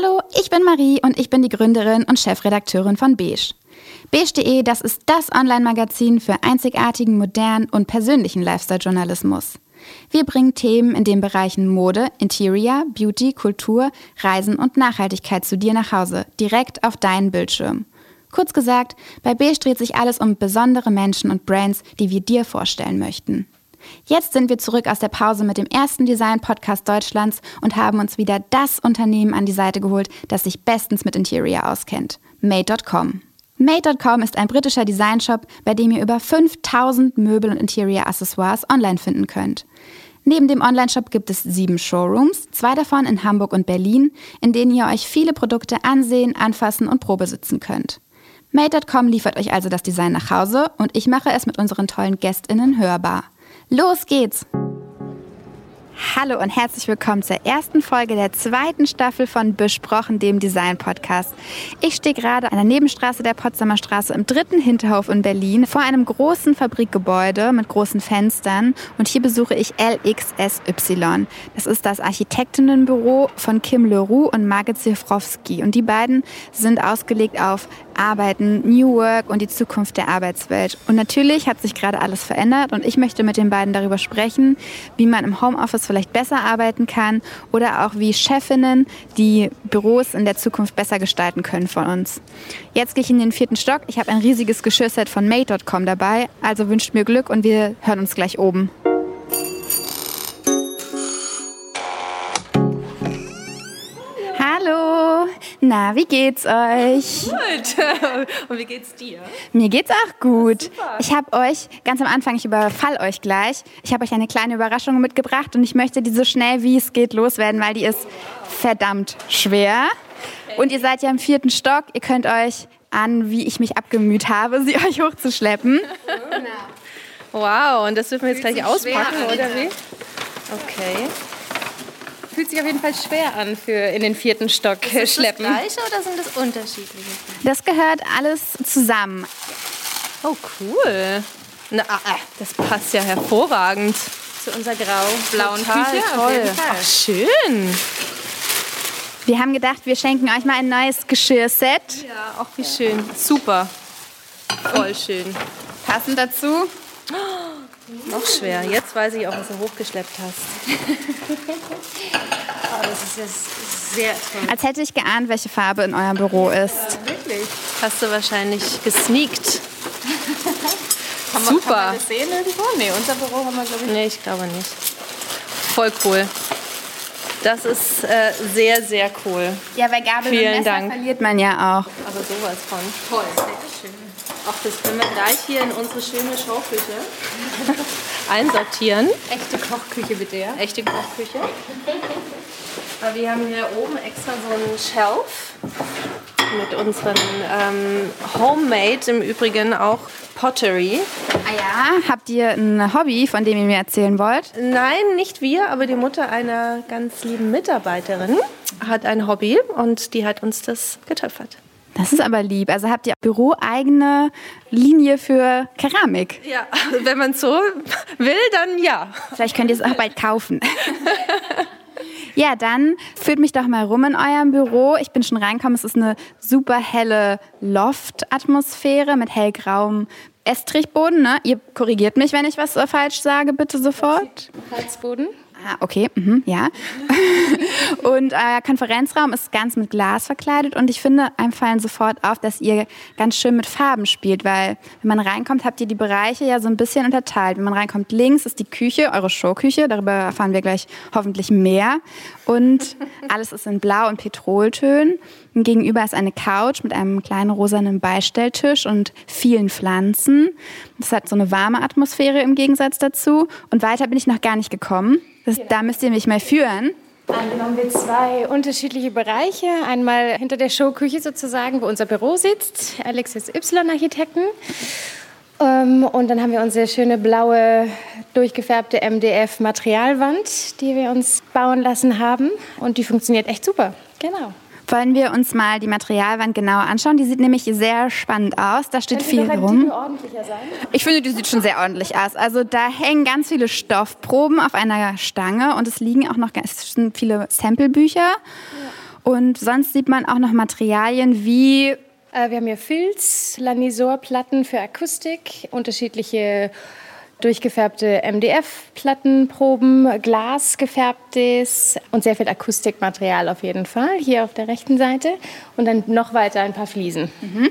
Hallo, ich bin Marie und ich bin die Gründerin und Chefredakteurin von Beige. Beige.de, das ist das Online-Magazin für einzigartigen, modernen und persönlichen Lifestyle-Journalismus. Wir bringen Themen in den Bereichen Mode, Interior, Beauty, Kultur, Reisen und Nachhaltigkeit zu dir nach Hause, direkt auf deinen Bildschirm. Kurz gesagt, bei Beige dreht sich alles um besondere Menschen und Brands, die wir dir vorstellen möchten. Jetzt sind wir zurück aus der Pause mit dem ersten Design-Podcast Deutschlands und haben uns wieder das Unternehmen an die Seite geholt, das sich bestens mit Interior auskennt. Made.com. Made.com ist ein britischer Designshop, bei dem ihr über 5000 Möbel und Interior-Accessoires online finden könnt. Neben dem Onlineshop gibt es sieben Showrooms, zwei davon in Hamburg und Berlin, in denen ihr euch viele Produkte ansehen, anfassen und probesitzen könnt. Made.com liefert euch also das Design nach Hause und ich mache es mit unseren tollen GästInnen hörbar. Los geht's! Hallo und herzlich willkommen zur ersten Folge der zweiten Staffel von Besprochen, dem Design-Podcast. Ich stehe gerade an der Nebenstraße der Potsdamer Straße im dritten Hinterhof in Berlin vor einem großen Fabrikgebäude mit großen Fenstern und hier besuche ich LXSY. Das ist das Architektinnenbüro von Kim Leroux und Margit Zifrowski und die beiden sind ausgelegt auf Arbeiten, New Work und die Zukunft der Arbeitswelt. Und natürlich hat sich gerade alles verändert und ich möchte mit den beiden darüber sprechen, wie man im Homeoffice vielleicht besser arbeiten kann oder auch wie Chefinnen die Büros in der Zukunft besser gestalten können von uns. Jetzt gehe ich in den vierten Stock. Ich habe ein riesiges Geschirrset von Made.com dabei, also wünscht mir Glück und wir hören uns gleich oben. Hallo, na, wie geht's euch? Gut. Und wie geht's dir? Mir geht's auch gut. Ich habe euch ganz am Anfang, ich überfall euch gleich, ich habe euch eine kleine Überraschung mitgebracht und ich möchte die so schnell wie es geht loswerden, weil die ist verdammt schwer. Und ihr seid ja im vierten Stock, ihr könnt euch an, wie ich mich abgemüht habe, sie euch hochzuschleppen. Wow, und das dürfen wir jetzt gleich auspacken, oder wie? Okay. Fühlt sich auf jeden Fall schwer an für in den vierten Stock Ist das schleppen. das gleiche oder sind das unterschiedliche? Das gehört alles zusammen. Oh, cool. Na, ah, ah, das passt ja hervorragend. Zu unserer grau-blauen Küche? toll. Ach, schön. Wir haben gedacht, wir schenken euch mal ein neues Geschirrset. Ja, auch wie schön. Super. Voll schön. Passend dazu. Noch schwer. Jetzt weiß ich auch, was du hochgeschleppt hast. Oh, das ist jetzt sehr toll. Als hätte ich geahnt, welche Farbe in eurem Büro ist. Wirklich? Hast du wahrscheinlich gesneakt. Kann Super. Kann man das sehen irgendwo? Nee, unser Büro haben wir, glaube ich, Nee, ich glaube nicht. Voll cool. Das ist äh, sehr, sehr cool. Ja, bei Gabel Vielen und Messer Dank. verliert man ja auch. Aber sowas von. Toll. Ach, das können wir gleich hier in unsere schöne Schauküche einsortieren. echte Kochküche bitte, ja? Echte Kochküche. Aber wir haben hier oben extra so einen Shelf mit unseren ähm, Homemade im Übrigen auch Pottery. Ah ja, habt ihr ein Hobby, von dem ihr mir erzählen wollt? Nein, nicht wir, aber die Mutter einer ganz lieben Mitarbeiterin hat ein Hobby und die hat uns das getöpfert. Das ist aber lieb. Also habt ihr büroeigene Linie für Keramik. Ja, wenn man so will, dann ja. Vielleicht könnt ihr es auch bald kaufen. Ja, dann führt mich doch mal rum in eurem Büro. Ich bin schon reingekommen. Es ist eine super helle Loft-Atmosphäre mit hellgrauem Estrichboden. Ne? Ihr korrigiert mich, wenn ich was äh, falsch sage, bitte sofort. Heizboden. Ah, okay, mhm, ja. und euer Konferenzraum ist ganz mit Glas verkleidet und ich finde, einem fallen sofort auf, dass ihr ganz schön mit Farben spielt, weil wenn man reinkommt, habt ihr die Bereiche ja so ein bisschen unterteilt. Wenn man reinkommt, links ist die Küche, eure Showküche, darüber erfahren wir gleich hoffentlich mehr. Und alles ist in Blau und Petroltönen. Und gegenüber ist eine Couch mit einem kleinen rosanen Beistelltisch und vielen Pflanzen. Das hat so eine warme Atmosphäre im Gegensatz dazu. Und weiter bin ich noch gar nicht gekommen. Das, Da müsst ihr mich mal führen. Dann haben wir zwei unterschiedliche Bereiche. Einmal hinter der Showküche sozusagen, wo unser Büro sitzt, Alexis Y Architekten. Ähm, Und dann haben wir unsere schöne blaue, durchgefärbte MDF-Materialwand, die wir uns bauen lassen haben. Und die funktioniert echt super. Genau. Wollen wir uns mal die Materialwand genauer anschauen? Die sieht nämlich sehr spannend aus. Da steht viel rum. ordentlicher sein? Ich finde, die sieht schon sehr ordentlich aus. Also da hängen ganz viele Stoffproben auf einer Stange und es liegen auch noch ganz viele Samplebücher. Und sonst sieht man auch noch Materialien wie äh, wir haben hier Filz, Lanisor-Platten für Akustik, unterschiedliche durchgefärbte MDF-Plattenproben, Glas gefärbtes und sehr viel Akustikmaterial auf jeden Fall, hier auf der rechten Seite. Und dann noch weiter ein paar Fliesen. Mhm.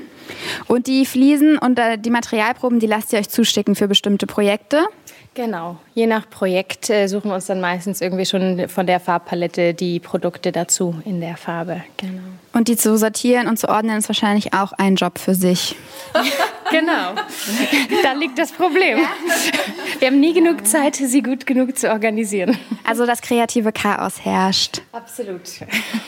Und die Fliesen und äh, die Materialproben, die lasst ihr euch zuschicken für bestimmte Projekte? Genau. Je nach Projekt äh, suchen wir uns dann meistens irgendwie schon von der Farbpalette die Produkte dazu in der Farbe. Genau. Und die zu sortieren und zu ordnen ist wahrscheinlich auch ein Job für sich. genau. da liegt das Problem. Wir haben nie genug Zeit, sie gut genug zu organisieren. Also das kreative Chaos herrscht. Absolut.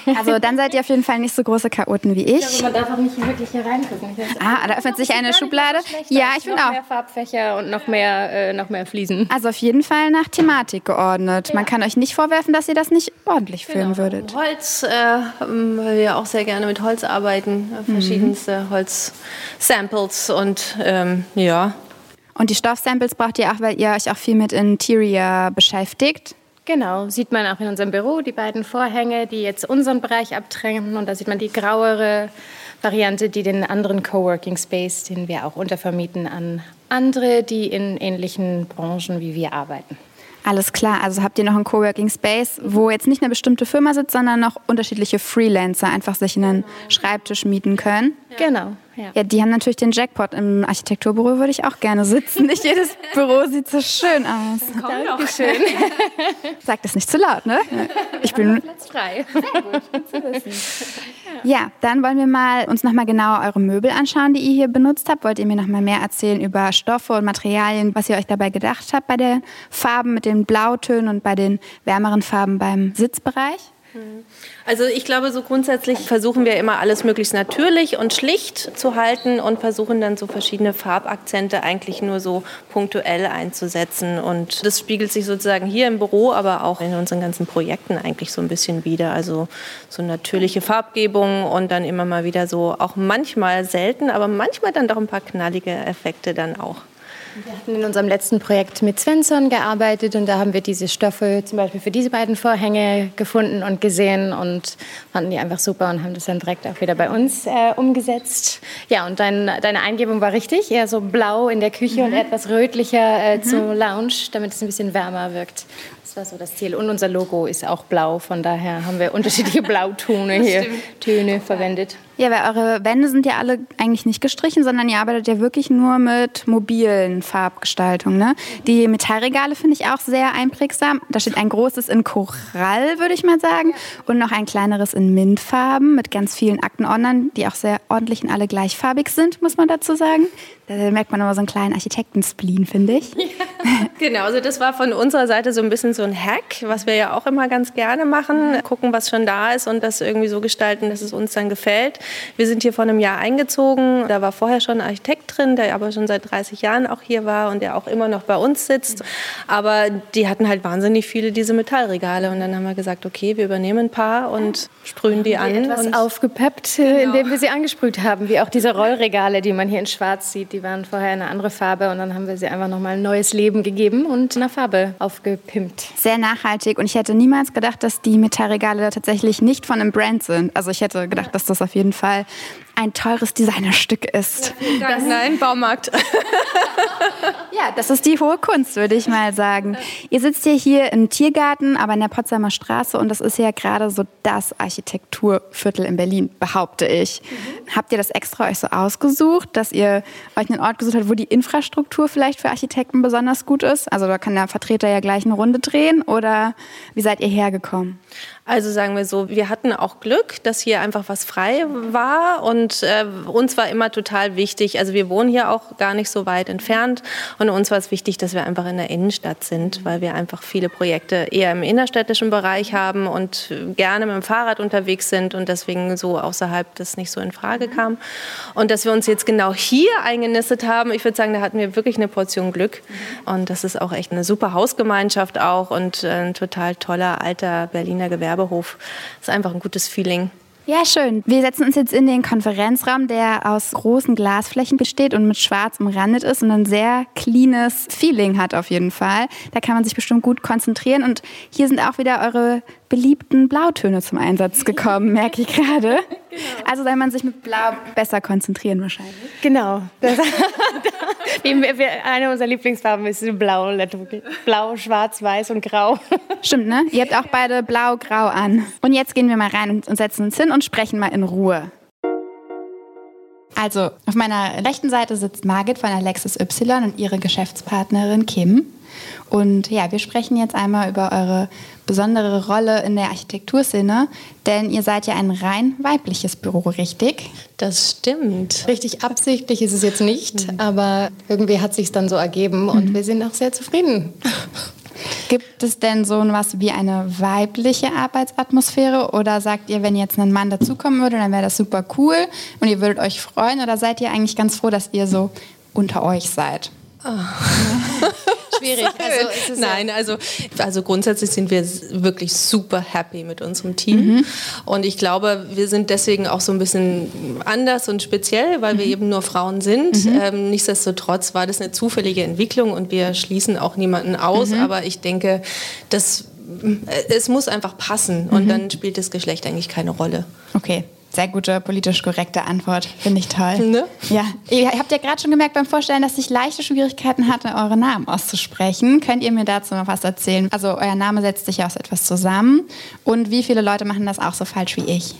Also dann seid ihr auf jeden Fall nicht so große Chaoten wie ich. Also man darf auch nicht wirklich hier reingucken. Ah, da öffnet sich eine Schublade. Ja, ich finde auch. Noch mehr Farbfächer und noch mehr, äh, noch mehr Fliesen. Also auf jeden Fall nach Thematik geordnet. Ja. Man kann euch nicht vorwerfen, dass ihr das nicht ordentlich genau. führen würdet. Holz, äh, weil wir auch sehr gerne mit Holz arbeiten, äh, verschiedenste mhm. Holz-Samples und ähm, ja. Und die Stoffsamples braucht ihr auch, weil ihr euch auch viel mit Interior beschäftigt. Genau, sieht man auch in unserem Büro die beiden Vorhänge, die jetzt unseren Bereich abtrennen. Und da sieht man die grauere Variante, die den anderen Coworking Space, den wir auch untervermieten an andere, die in ähnlichen Branchen wie wir arbeiten. Alles klar, also habt ihr noch einen Coworking Space, wo jetzt nicht eine bestimmte Firma sitzt, sondern noch unterschiedliche Freelancer einfach sich einen Schreibtisch mieten können? Genau. Ja. ja, die haben natürlich den Jackpot. Im Architekturbüro würde ich auch gerne sitzen. Nicht jedes Büro sieht so schön aus. Dankeschön. Sag das nicht zu laut, ne? Ich bin Platz frei. Sehr gut, zu wissen. Ja, dann wollen wir mal uns noch mal genauer eure Möbel anschauen, die ihr hier benutzt habt. Wollt ihr mir noch mal mehr erzählen über Stoffe und Materialien, was ihr euch dabei gedacht habt bei den Farben mit den Blautönen und bei den wärmeren Farben beim Sitzbereich? Also ich glaube, so grundsätzlich versuchen wir immer alles möglichst natürlich und schlicht zu halten und versuchen dann so verschiedene Farbakzente eigentlich nur so punktuell einzusetzen. Und das spiegelt sich sozusagen hier im Büro, aber auch in unseren ganzen Projekten eigentlich so ein bisschen wieder. Also so natürliche Farbgebung und dann immer mal wieder so auch manchmal selten, aber manchmal dann doch ein paar knallige Effekte dann auch. Wir hatten in unserem letzten Projekt mit Svensson gearbeitet und da haben wir diese Stoffe zum Beispiel für diese beiden Vorhänge gefunden und gesehen und fanden die einfach super und haben das dann direkt auch wieder bei uns äh, umgesetzt. Ja, und dein, deine Eingebung war richtig, eher so blau in der Küche mhm. und etwas rötlicher äh, mhm. zur Lounge, damit es ein bisschen wärmer wirkt. Das war so das Ziel. Und unser Logo ist auch blau, von daher haben wir unterschiedliche Blautöne hier, Töne verwendet. Ja, weil eure Wände sind ja alle eigentlich nicht gestrichen, sondern ihr arbeitet ja wirklich nur mit mobilen Farbgestaltungen. Ne? Die Metallregale finde ich auch sehr einprägsam. Da steht ein großes in Korall, würde ich mal sagen, und noch ein kleineres in Mintfarben mit ganz vielen Aktenordnern, die auch sehr ordentlich und alle gleichfarbig sind, muss man dazu sagen. Da merkt man immer so einen kleinen Architektenspleen, finde ich. Ja, genau, also das war von unserer Seite so ein bisschen so ein Hack, was wir ja auch immer ganz gerne machen. Gucken, was schon da ist und das irgendwie so gestalten, dass es uns dann gefällt. Wir sind hier vor einem Jahr eingezogen. Da war vorher schon ein Architekt drin, der aber schon seit 30 Jahren auch hier war und der auch immer noch bei uns sitzt. Aber die hatten halt wahnsinnig viele diese Metallregale. Und dann haben wir gesagt, okay, wir übernehmen ein paar und sprühen die an. Etwas und aufgepeppt, genau. indem wir sie angesprüht haben, wie auch diese Rollregale, die man hier in Schwarz sieht. Die waren vorher eine andere Farbe und dann haben wir sie einfach nochmal ein neues Leben gegeben und eine Farbe aufgepimpt. Sehr nachhaltig und ich hätte niemals gedacht, dass die Metallregale tatsächlich nicht von einem Brand sind. Also ich hätte gedacht, dass das auf jeden Fall ein teures Designerstück ist. Ja, Nein, Baumarkt. ja, das ist die hohe Kunst, würde ich mal sagen. Ihr sitzt ja hier im Tiergarten, aber in der Potsdamer Straße und das ist ja gerade so das Architekturviertel in Berlin, behaupte ich. Mhm. Habt ihr das extra euch so ausgesucht, dass ihr euch einen Ort gesucht habt, wo die Infrastruktur vielleicht für Architekten besonders gut ist? Also da kann der Vertreter ja gleich eine Runde drehen oder wie seid ihr hergekommen? Also sagen wir so, wir hatten auch Glück, dass hier einfach was frei war und äh, uns war immer total wichtig, also wir wohnen hier auch gar nicht so weit entfernt und uns war es wichtig, dass wir einfach in der Innenstadt sind, weil wir einfach viele Projekte eher im innerstädtischen Bereich haben und gerne mit dem Fahrrad unterwegs sind und deswegen so außerhalb das nicht so in Frage kam. Und dass wir uns jetzt genau hier eingenistet haben, ich würde sagen, da hatten wir wirklich eine Portion Glück und das ist auch echt eine super Hausgemeinschaft auch und ein total toller alter Berliner Gewerbe Werbehof. Das ist einfach ein gutes Feeling. Ja, schön. Wir setzen uns jetzt in den Konferenzraum, der aus großen Glasflächen besteht und mit schwarz umrandet ist und ein sehr cleanes Feeling hat auf jeden Fall. Da kann man sich bestimmt gut konzentrieren. Und hier sind auch wieder eure beliebten Blautöne zum Einsatz gekommen, merke ich gerade. Genau. Also soll man sich mit Blau besser konzentrieren wahrscheinlich. Genau. Das, eine unserer Lieblingsfarben ist Blau, Blau, Schwarz, Weiß und Grau. Stimmt, ne? Ihr habt auch beide Blau-Grau an. Und jetzt gehen wir mal rein und setzen uns hin und sprechen mal in Ruhe. Also, auf meiner rechten Seite sitzt Margit von Alexis Y und ihre Geschäftspartnerin Kim. Und ja, wir sprechen jetzt einmal über eure besondere Rolle in der Architekturszene, denn ihr seid ja ein rein weibliches Büro, richtig? Das stimmt. Richtig absichtlich ist es jetzt nicht, mhm. aber irgendwie hat sich dann so ergeben und mhm. wir sind auch sehr zufrieden. Gibt es denn so was wie eine weibliche Arbeitsatmosphäre oder sagt ihr, wenn jetzt ein Mann dazukommen würde, dann wäre das super cool und ihr würdet euch freuen oder seid ihr eigentlich ganz froh, dass ihr so unter euch seid? Oh. schwierig. Also Nein, also, also grundsätzlich sind wir wirklich super happy mit unserem Team. Mhm. Und ich glaube, wir sind deswegen auch so ein bisschen anders und speziell, weil mhm. wir eben nur Frauen sind. Mhm. Ähm, nichtsdestotrotz war das eine zufällige Entwicklung und wir schließen auch niemanden aus. Mhm. Aber ich denke, dass äh, es muss einfach passen und mhm. dann spielt das Geschlecht eigentlich keine Rolle. Okay. Sehr gute, politisch korrekte Antwort. Finde ich toll. Ne? Ja. Ihr habt ja gerade schon gemerkt beim Vorstellen, dass ich leichte Schwierigkeiten hatte, eure Namen auszusprechen. Könnt ihr mir dazu noch was erzählen? Also euer Name setzt sich ja aus etwas zusammen. Und wie viele Leute machen das auch so falsch wie ich?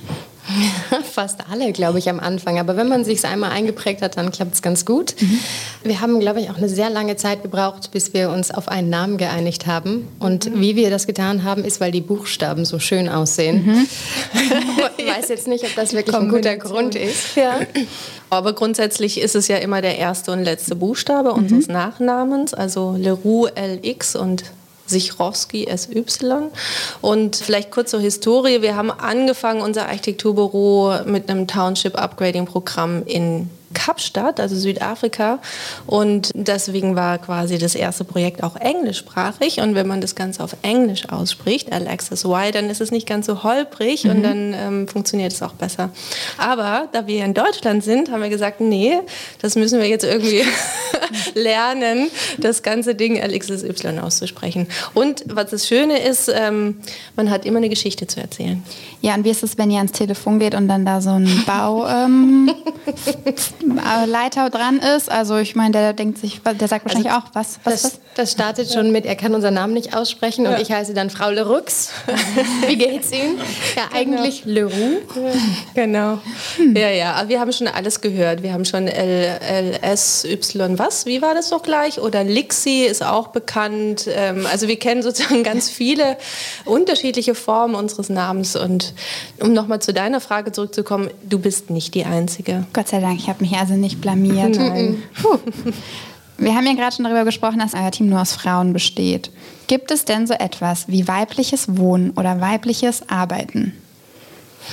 Fast alle, glaube ich, am Anfang. Aber wenn man sich einmal eingeprägt hat, dann klappt es ganz gut. Mhm. Wir haben, glaube ich, auch eine sehr lange Zeit gebraucht, bis wir uns auf einen Namen geeinigt haben. Und mhm. wie wir das getan haben, ist, weil die Buchstaben so schön aussehen. Mhm. ich weiß jetzt nicht, ob das wirklich ein guter Grund ist. Ja. Aber grundsätzlich ist es ja immer der erste und letzte Buchstabe unseres mhm. Nachnamens, also Leroux LX und Sichrowski SY. Und vielleicht kurz zur Historie. Wir haben angefangen, unser Architekturbüro mit einem Township Upgrading Programm in Kapstadt, also Südafrika. Und deswegen war quasi das erste Projekt auch englischsprachig. Und wenn man das Ganze auf Englisch ausspricht, Alexis Y, dann ist es nicht ganz so holprig mhm. und dann ähm, funktioniert es auch besser. Aber da wir in Deutschland sind, haben wir gesagt, nee, das müssen wir jetzt irgendwie lernen, das ganze Ding Alexis Y auszusprechen. Und was das Schöne ist, ähm, man hat immer eine Geschichte zu erzählen. Ja, und wie ist es, wenn ihr ans Telefon geht und dann da so ein Bau... Ähm, Leiter dran ist. Also ich meine, der denkt sich, der sagt wahrscheinlich also, auch, was, was das, das startet schon mit, er kann unseren Namen nicht aussprechen ja. und ich heiße dann Frau Lerux. Wie geht's Ihnen? Ja, genau. eigentlich genau. Leroux. Genau. Hm. Ja, ja, aber wir haben schon alles gehört. Wir haben schon L, L, S, Y, was? Wie war das doch gleich? Oder Lixi ist auch bekannt. Ähm, also wir kennen sozusagen ganz viele unterschiedliche Formen unseres Namens. Und um nochmal zu deiner Frage zurückzukommen, du bist nicht die Einzige. Gott sei Dank, ich habe mich also nicht blamiert. Nein. Wir haben ja gerade schon darüber gesprochen, dass euer Team nur aus Frauen besteht. Gibt es denn so etwas wie weibliches Wohnen oder weibliches Arbeiten?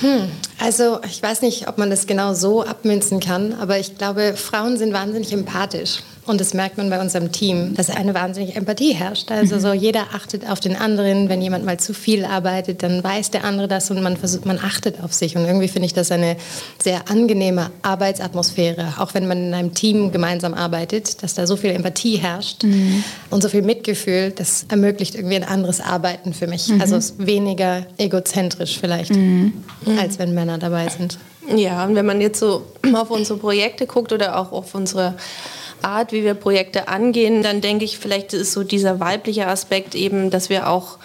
Hm, also ich weiß nicht, ob man das genau so abmünzen kann, aber ich glaube, Frauen sind wahnsinnig empathisch. Und das merkt man bei unserem Team, dass eine wahnsinnige Empathie herrscht. Also mhm. so jeder achtet auf den anderen. Wenn jemand mal zu viel arbeitet, dann weiß der andere das und man versucht, man achtet auf sich. Und irgendwie finde ich das eine sehr angenehme Arbeitsatmosphäre, auch wenn man in einem Team gemeinsam arbeitet, dass da so viel Empathie herrscht mhm. und so viel Mitgefühl. Das ermöglicht irgendwie ein anderes Arbeiten für mich. Mhm. Also weniger egozentrisch vielleicht, mhm. als wenn Männer dabei sind. Ja, und wenn man jetzt so auf unsere Projekte guckt oder auch auf unsere Art, wie wir Projekte angehen, dann denke ich, vielleicht ist so dieser weibliche Aspekt eben, dass wir auch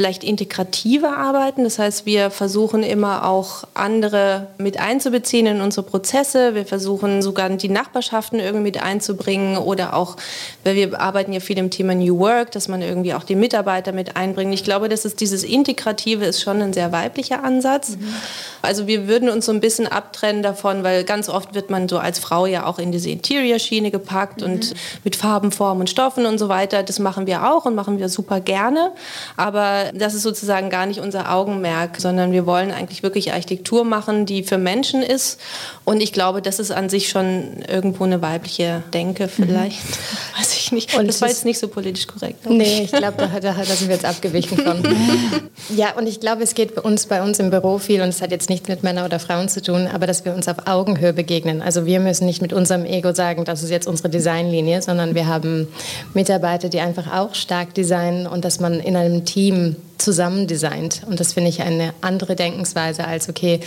vielleicht integrativer arbeiten. Das heißt, wir versuchen immer auch andere mit einzubeziehen in unsere Prozesse. Wir versuchen sogar die Nachbarschaften irgendwie mit einzubringen oder auch, weil wir arbeiten ja viel im Thema New Work, dass man irgendwie auch die Mitarbeiter mit einbringt. Ich glaube, dass es dieses Integrative ist schon ein sehr weiblicher Ansatz. Mhm. Also wir würden uns so ein bisschen abtrennen davon, weil ganz oft wird man so als Frau ja auch in diese Interior-Schiene gepackt mhm. und mit Farben, Formen und Stoffen und so weiter. Das machen wir auch und machen wir super gerne. Aber das ist sozusagen gar nicht unser Augenmerk, sondern wir wollen eigentlich wirklich Architektur machen, die für Menschen ist. Und ich glaube, das ist an sich schon irgendwo eine weibliche Denke vielleicht. Mhm. Weiß ich nicht. Und das war jetzt nicht so politisch korrekt. Nee, ich glaube, da, da, da sind wir jetzt abgewichen von. ja, und ich glaube, es geht bei uns, bei uns im Büro viel, und es hat jetzt nichts mit Männern oder Frauen zu tun, aber dass wir uns auf Augenhöhe begegnen. Also wir müssen nicht mit unserem Ego sagen, das ist jetzt unsere Designlinie, sondern wir haben Mitarbeiter, die einfach auch stark designen und dass man in einem Team zusammen designt. Und das finde ich eine andere Denkensweise als, okay,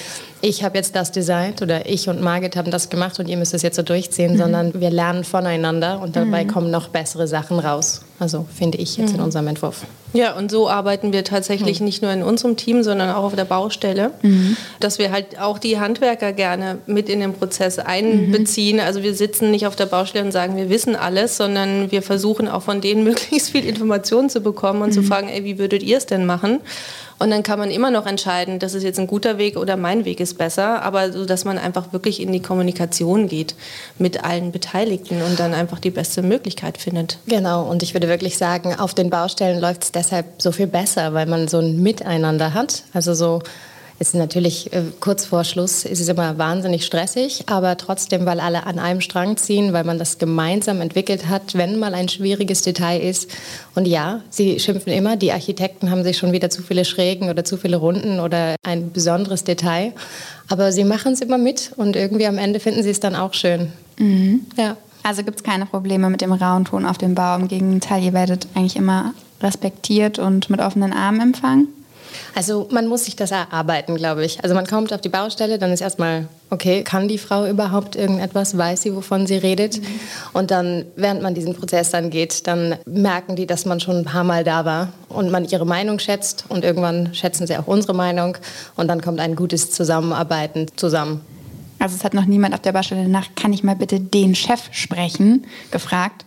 ich habe jetzt das designt oder ich und Margit haben das gemacht und ihr müsst es jetzt so durchziehen, mhm. sondern wir lernen voneinander und dabei mhm. kommen noch bessere Sachen raus. Also finde ich jetzt mhm. in unserem Entwurf. Ja, und so arbeiten wir tatsächlich mhm. nicht nur in unserem Team, sondern auch auf der Baustelle, mhm. dass wir halt auch die Handwerker gerne mit in den Prozess einbeziehen. Also wir sitzen nicht auf der Baustelle und sagen, wir wissen alles, sondern wir versuchen auch von denen möglichst viel Informationen zu bekommen und zu fragen, ey, wie würdet ihr es denn machen? Und dann kann man immer noch entscheiden, das ist jetzt ein guter Weg oder mein Weg ist besser, aber so, dass man einfach wirklich in die Kommunikation geht mit allen Beteiligten und dann einfach die beste Möglichkeit findet. Genau, und ich würde wirklich sagen, auf den Baustellen läuft es deshalb so viel besser, weil man so ein Miteinander hat. Also so ist natürlich äh, kurz vor Schluss ist es immer wahnsinnig stressig, aber trotzdem, weil alle an einem Strang ziehen, weil man das gemeinsam entwickelt hat, wenn mal ein schwieriges Detail ist. Und ja, sie schimpfen immer, die Architekten haben sich schon wieder zu viele Schrägen oder zu viele Runden oder ein besonderes Detail. Aber sie machen es immer mit und irgendwie am Ende finden sie es dann auch schön. Mhm. Ja. Also gibt es keine Probleme mit dem rauen Ton auf dem Bau. Im Gegenteil, ihr werdet eigentlich immer respektiert und mit offenen Armen empfangen. Also man muss sich das erarbeiten, glaube ich. Also man kommt auf die Baustelle, dann ist erstmal, okay, kann die Frau überhaupt irgendetwas, weiß sie, wovon sie redet? Mhm. Und dann, während man diesen Prozess dann geht, dann merken die, dass man schon ein paar Mal da war und man ihre Meinung schätzt und irgendwann schätzen sie auch unsere Meinung und dann kommt ein gutes Zusammenarbeiten zusammen. Also es hat noch niemand auf der Baustelle nach, kann ich mal bitte den Chef sprechen, gefragt?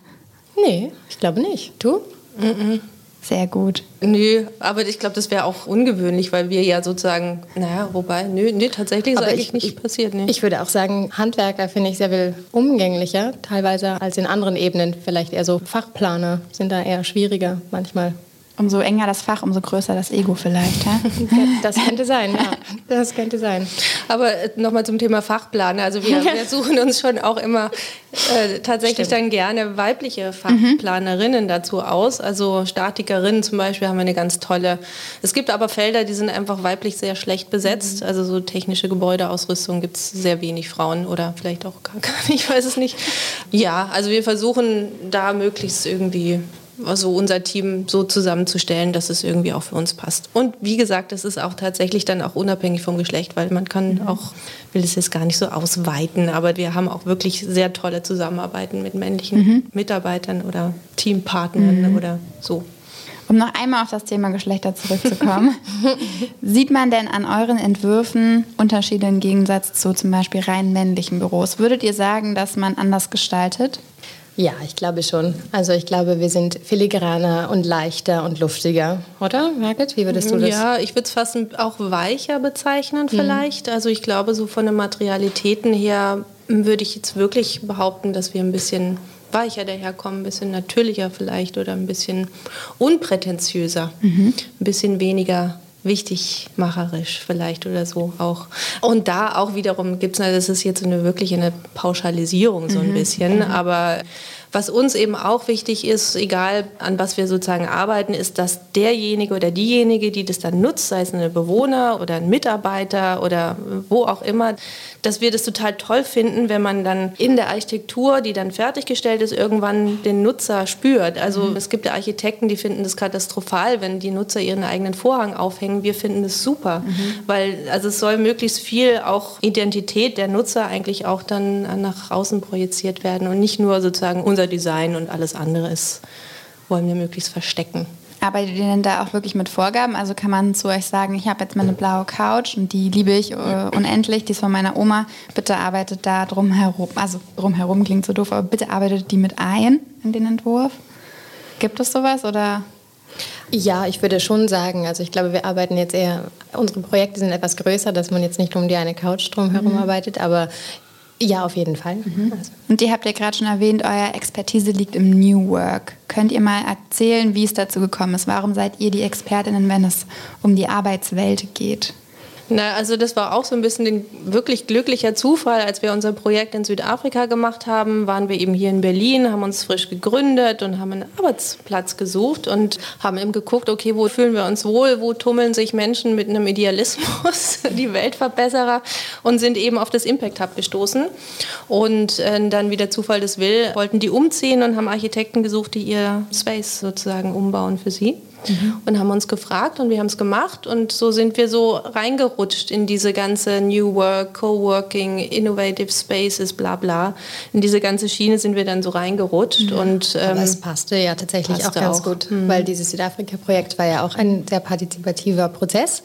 Nee, ich glaube nicht. Du? Mhm. Sehr gut. Nö, aber ich glaube, das wäre auch ungewöhnlich, weil wir ja sozusagen, naja, wobei, nö, nö tatsächlich ist aber eigentlich ich, nicht ich, passiert. Nee. Ich würde auch sagen, Handwerker finde ich sehr viel umgänglicher, teilweise als in anderen Ebenen. Vielleicht eher so Fachplaner sind da eher schwieriger manchmal. Umso enger das Fach, umso größer das Ego vielleicht. Ja? Das könnte sein, ja. Das könnte sein. Aber äh, nochmal zum Thema Fachplaner. Also wir, wir, suchen uns schon auch immer äh, tatsächlich Stimmt. dann gerne weibliche Fachplanerinnen mhm. dazu aus. Also Statikerinnen zum Beispiel haben wir eine ganz tolle. Es gibt aber Felder, die sind einfach weiblich sehr schlecht besetzt. Mhm. Also so technische Gebäudeausrüstung gibt es sehr wenig Frauen oder vielleicht auch gar, gar nicht, ich weiß es nicht. Ja, also wir versuchen da möglichst irgendwie also unser Team so zusammenzustellen, dass es irgendwie auch für uns passt. Und wie gesagt, das ist auch tatsächlich dann auch unabhängig vom Geschlecht, weil man kann mhm. auch, will es jetzt gar nicht so ausweiten, aber wir haben auch wirklich sehr tolle Zusammenarbeiten mit männlichen mhm. Mitarbeitern oder Teampartnern mhm. oder so. Um noch einmal auf das Thema Geschlechter zurückzukommen, sieht man denn an euren Entwürfen Unterschiede im Gegensatz zu zum Beispiel rein männlichen Büros? Würdet ihr sagen, dass man anders gestaltet? Ja, ich glaube schon. Also ich glaube, wir sind filigraner und leichter und luftiger, oder Margit? Wie würdest du das? Ja, ich würde es fast auch weicher bezeichnen mhm. vielleicht. Mhm. Also ich glaube, so von den Materialitäten her würde ich jetzt wirklich behaupten, dass wir ein bisschen weicher daherkommen, ein bisschen natürlicher vielleicht oder ein bisschen unprätentiöser, mhm. ein bisschen weniger wichtigmacherisch vielleicht oder so auch. Und da auch wiederum gibt es, das ist jetzt eine wirklich eine Pauschalisierung so ein mhm. bisschen, mhm. aber was uns eben auch wichtig ist, egal an was wir sozusagen arbeiten, ist, dass derjenige oder diejenige, die das dann nutzt, sei es ein Bewohner oder ein Mitarbeiter oder wo auch immer, dass wir das total toll finden, wenn man dann in der Architektur, die dann fertiggestellt ist, irgendwann den Nutzer spürt. Also mhm. es gibt ja Architekten, die finden das katastrophal, wenn die Nutzer ihren eigenen Vorhang aufhängen. Wir finden das super, mhm. weil also es soll möglichst viel auch Identität der Nutzer eigentlich auch dann nach außen projiziert werden und nicht nur sozusagen unser Design und alles andere ist, wollen wir möglichst verstecken. Arbeitet ihr denn da auch wirklich mit Vorgaben? Also kann man zu euch sagen, ich habe jetzt meine blaue Couch und die liebe ich äh, unendlich, die ist von meiner Oma. Bitte arbeitet da drum herum. Also drum herum klingt so doof, aber bitte arbeitet die mit ein in den Entwurf. Gibt es sowas oder? Ja, ich würde schon sagen, also ich glaube, wir arbeiten jetzt eher, unsere Projekte sind etwas größer, dass man jetzt nicht um die eine Couch drum herum mhm. arbeitet, aber Ja, auf jeden Fall. Mhm. Und ihr habt ja gerade schon erwähnt, euer Expertise liegt im New Work. Könnt ihr mal erzählen, wie es dazu gekommen ist? Warum seid ihr die Expertinnen, wenn es um die Arbeitswelt geht? Na, also das war auch so ein bisschen ein wirklich glücklicher Zufall. Als wir unser Projekt in Südafrika gemacht haben, waren wir eben hier in Berlin, haben uns frisch gegründet und haben einen Arbeitsplatz gesucht und haben eben geguckt, okay, wo fühlen wir uns wohl, wo tummeln sich Menschen mit einem Idealismus, die Weltverbesserer und sind eben auf das Impact Hub gestoßen. Und äh, dann, wie der Zufall das will, wollten die umziehen und haben Architekten gesucht, die ihr Space sozusagen umbauen für sie mhm. und haben uns gefragt und wir haben es gemacht und so sind wir so reingerutscht in diese ganze New Work, Coworking, Innovative Spaces, bla bla. In diese ganze Schiene sind wir dann so reingerutscht mhm. und ähm, Aber es passte ja tatsächlich passte auch ganz auch. gut, mhm. weil dieses Südafrika-Projekt war ja auch ein sehr partizipativer Prozess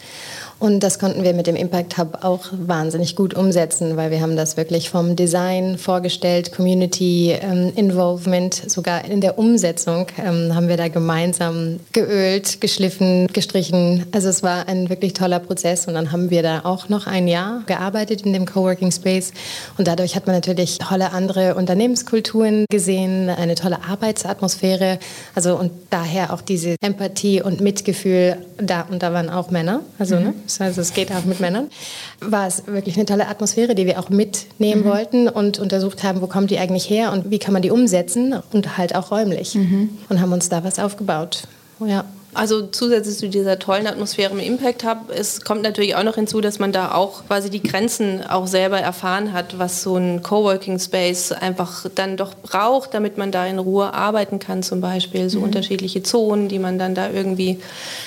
und das konnten wir mit dem Impact Hub auch wahnsinnig gut umsetzen, weil wir haben das wirklich vom Design vorgestellt, Community ähm, Involvement, sogar in der Umsetzung ähm, haben wir da gemeinsam geölt, geschliffen, gestrichen. Also es war ein wirklich toller Prozess und dann haben wir da auch noch ein Jahr gearbeitet in dem Coworking Space und dadurch hat man natürlich tolle andere Unternehmenskulturen gesehen, eine tolle Arbeitsatmosphäre, also und daher auch diese Empathie und Mitgefühl da und da waren auch Männer, also mhm. ne, also es geht auch mit Männern, war es wirklich eine tolle Atmosphäre, die wir auch mitnehmen mhm. wollten und untersucht haben, wo kommt die eigentlich her und wie kann man die umsetzen und halt auch räumlich. Mhm. Und haben uns da was aufgebaut. Ja. Also zusätzlich zu dieser tollen Atmosphäre im Impact Hub, es kommt natürlich auch noch hinzu, dass man da auch quasi die Grenzen auch selber erfahren hat, was so ein Coworking Space einfach dann doch braucht, damit man da in Ruhe arbeiten kann zum Beispiel. So mhm. unterschiedliche Zonen, die man dann da irgendwie